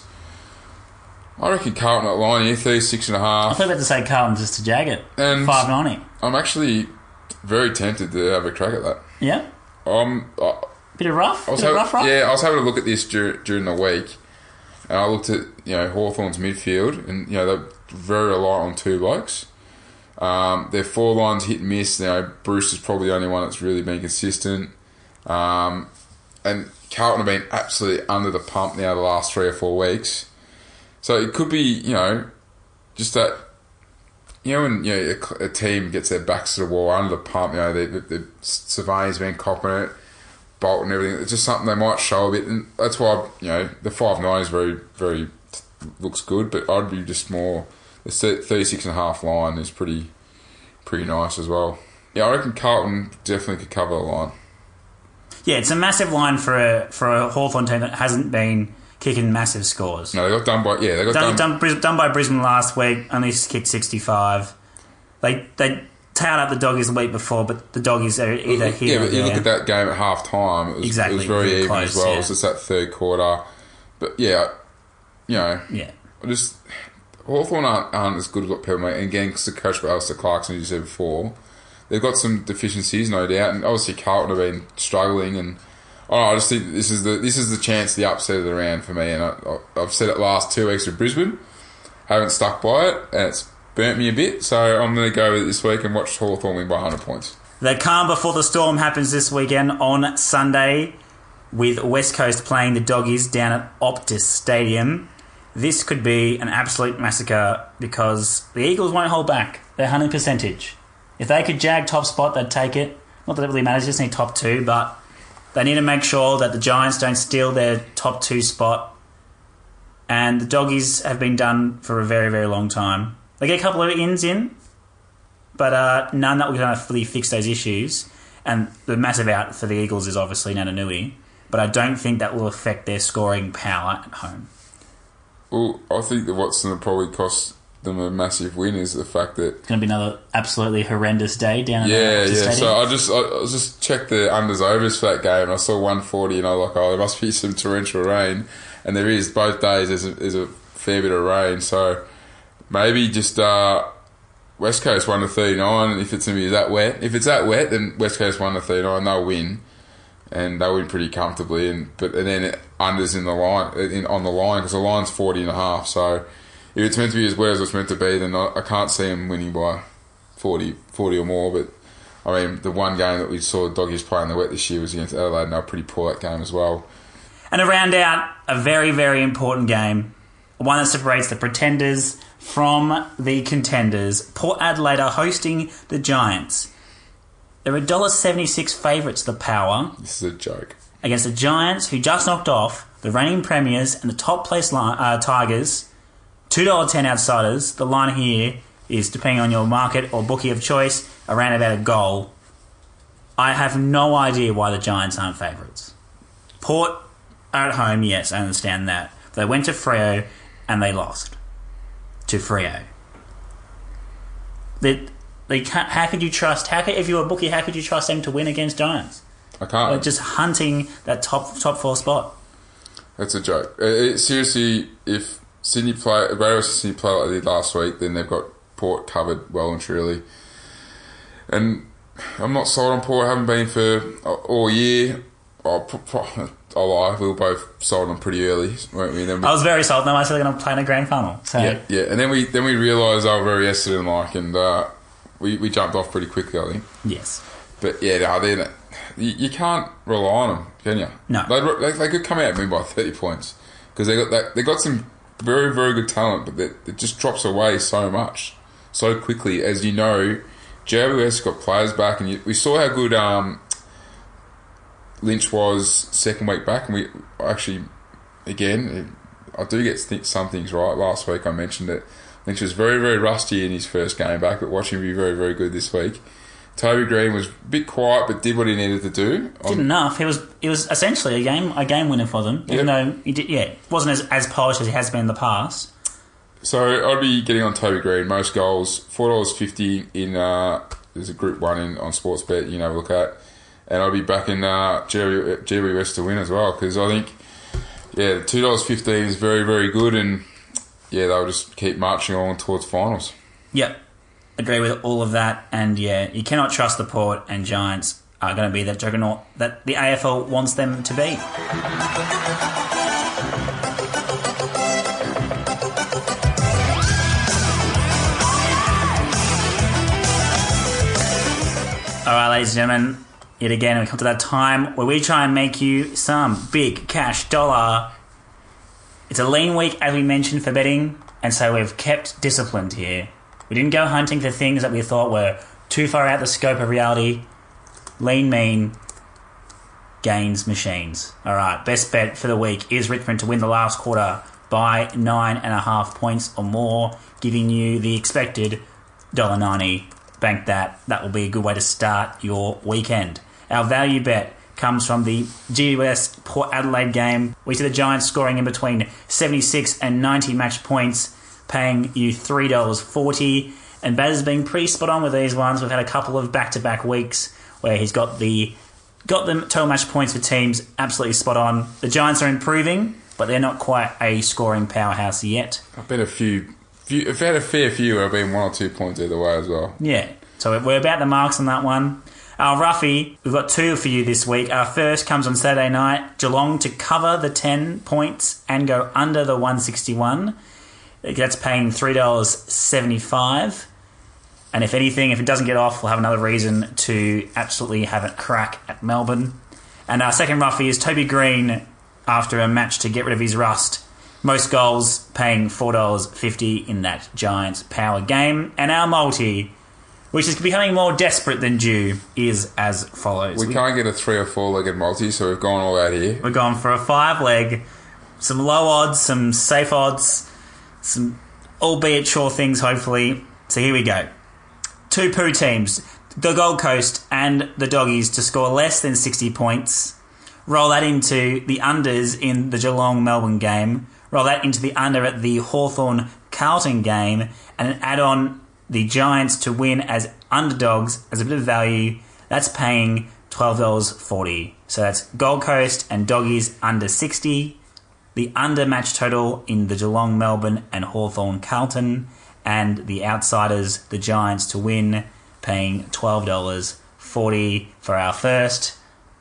I reckon Carlton at line here, 36 and a I half. thought about to say Carlton just to jag it. And- Five ninety. I'm actually very tempted to have a crack at that. Yeah. Um, I, Bit of rough. I was Bit having, rough, rough. yeah, I was having a look at this dur- during the week, and I looked at you know Hawthorn's midfield, and you know they're very reliant on two blokes. Um, their four lines hit and miss. You know, Breust is probably the only one that's really been consistent. Um, and Carlton have been absolutely under the pump now the last three or four weeks. So it could be, you know, just that, you know, when you know, a, a team gets their backs to the wall under the pump, you know, the, the, the surveyor's been copping it, Bolton, everything. It's just something they might show a bit, and that's why you know the five nine is very, very looks good. But I'd be just more the thirty six and a half line is pretty, pretty nice as well. Yeah, I reckon Carlton definitely could cover the line. Yeah, it's a massive line for a for a Hawthorn team that hasn't been kicking massive scores. No, they got done by yeah, they got done, done. done, done by Brisbane last week. Only kicked sixty five. They they tailed up the doggies the week before, but the doggies are either yeah, here or but you look at that game at half time. It was, Exactly, it was very very even close, as well. yeah. It was just that third quarter. But yeah, you know, yeah, I just Hawthorn aren't, aren't as good as what people make. And again, because the coach by Alastair Clarkson, as you said before, they've got some deficiencies, no doubt. And obviously, Carlton have been struggling. And oh, I just think this is the this is the chance, the upset of the round for me. And I, I've said it last two weeks with Brisbane, haven't stuck by it, and it's burnt me a bit. So I'm going to go with it this week and watch Hawthorn win by 100 points. the calm before the storm happens this weekend on Sunday, with West Coast playing the doggies down at Optus Stadium. This could be an absolute massacre because the Eagles won't hold back. Their hunting percentage. If they could jag top spot, they'd take it. Not that it really matters, just need top two, but they need to make sure that the Giants don't steal their top two spot. and the doggies have been done for a very, very long time. They get a couple of ins in, but uh, none that will kind of fully fix those issues. And the massive out for the Eagles is obviously Naitanui, but I don't think that will affect their scoring power at home. Well, I think that Watson will probably cost them a massive win is the fact that It's going to be another absolutely horrendous day down at yeah, the yeah. stadium. So I just I, I just checked the unders overs for that game. I saw 140, and I was like, oh, there must be some torrential rain, and there is. Both days there's a, there's a fair bit of rain, so maybe just uh, West Coast one to 39. If it's gonna be that wet, if it's that wet, then West Coast one to 39, they'll win. And they'll win pretty comfortably, and but and then unders in the line in, on the line because the line's 40 and a half. So if it's meant to be as wet as it's meant to be, then I, I can't see them winning by 40, 40 or more. But I mean, the one game that we saw the doggies play in the wet this year was against Adelaide, and they were pretty poor that game as well. And to round out a very, very important game, one that separates the pretenders from the contenders, Port Adelaide are hosting the Giants. They're $1.76 favourites, the Power, This is a joke. against the Giants, who just knocked off the reigning premiers and the top place uh, Tigers. $2.10 outsiders. The line here is, depending on your market or bookie of choice, around about a goal. I have no idea why the Giants aren't favourites. Port are at home, yes, I understand that. They went to Freo and they lost to Freo. They, they can't, how could you trust? How could, if you were a bookie, how could you trust them to win against Giants? I can't. Like just hunting that top top four spot. That's a joke. Uh, it, seriously, if Sydney play, Raiders Sydney play like they did last week, then they've got Port covered well and truly. And I'm not sold on Port. I haven't been for all year. Pro- I'll lie. We were both sold on pretty early, weren't we? Then we I was very sold. No, I said they're going to play in a grand final. So yeah, yeah. And then we then we realised they were very Essendon like, and uh, we we jumped off pretty quickly, I think. yes, But yeah, no, they're, you, you can't rely on them, can you? No. they, they, they could come out and win by thirty points because they got that, they got some very very good talent, but that it just drops away so much so quickly. As you know, GWS got players back, and you, we saw how good um, Lynch was second week back, and we actually again I do get some things right. Last week I mentioned it. Lynch was very very rusty in his first game back, but watching him be very very good this week. Toby Greene was a bit quiet, but did what he needed to do. on- did enough. He was he was essentially a game a game winner for them. Even Yep. though he did, yeah, wasn't as as polished as he has been in the past. So I'd be getting on Toby Greene. Most goals, four dollars fifty in. Uh, there's a Group One in on Sportsbet. You know look at, and I'd be backing uh, Jerry Jerry West to win as well because I think yeah, two dollars fifteen is very very good, and yeah, they'll just keep marching on towards finals. Yep, agree with all of that. And yeah, you cannot trust the Port and Giants are going to be that juggernaut that the AFL wants them to be. All right, ladies and gentlemen, yet again we come to that time where we try and make you some big cash dollar. It's a lean week, as we mentioned, for betting, and so we've kept disciplined here. We didn't go hunting for things that we thought were too far out the scope of reality. Lean, mean, gains machines. All right, best bet for the week is Richmond to win the last quarter by nine and a half points or more, giving you the expected $1.90. Bank that. That will be a good way to start your weekend. Our value bet comes from the GWS Port Adelaide game. We see the Giants scoring in between 76 and 90 match points, paying you $3.40. And Baz has been pretty spot on with these ones. We've had a couple of back to back weeks where he's got the got them total match points for teams absolutely spot on. The Giants are improving, but they're not quite a scoring powerhouse yet. I've been a few, few I've had a fair few where I've been one or two points either way as well. Yeah. So we're about the marks on that one. Our Ruffy, we've got two for you this week. Our first comes on Saturday night. Geelong to cover the 10 points and go under the 161. That's paying $3.75. And if anything, if it doesn't get off, we'll have another reason to absolutely have it crack at Melbourne. And our second Ruffy is Toby Greene after a match to get rid of his rust. Most goals paying $4.50 in that Giants power game. And our multi, which is becoming more desperate than due, is as follows. We can't get a three or four legged multi, so we've gone all out here. We're going for a five leg some low odds, some safe odds, some albeit sure things, hopefully. So here we go. Two poo teams, the Gold Coast and the Doggies, to score less than 60 points. Roll that into the unders in the Geelong Melbourne game. Roll that into the under at the Hawthorn Carlton game. And add on the Giants to win as underdogs as a bit of value. That's paying $12.40. So that's Gold Coast and Doggies under 60. The under match total in the Geelong Melbourne and Hawthorn Carlton. And the outsiders, the Giants, to win, paying $12.40 for our first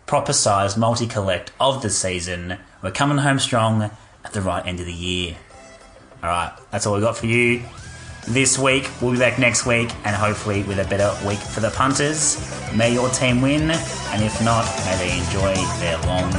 proper sized multi collect of the season. We're coming home strong at the right end of the year. Alright, that's all we got for you this week. We'll be back next week and hopefully with a better week for the punters. May your team win, and if not, may they enjoy their long.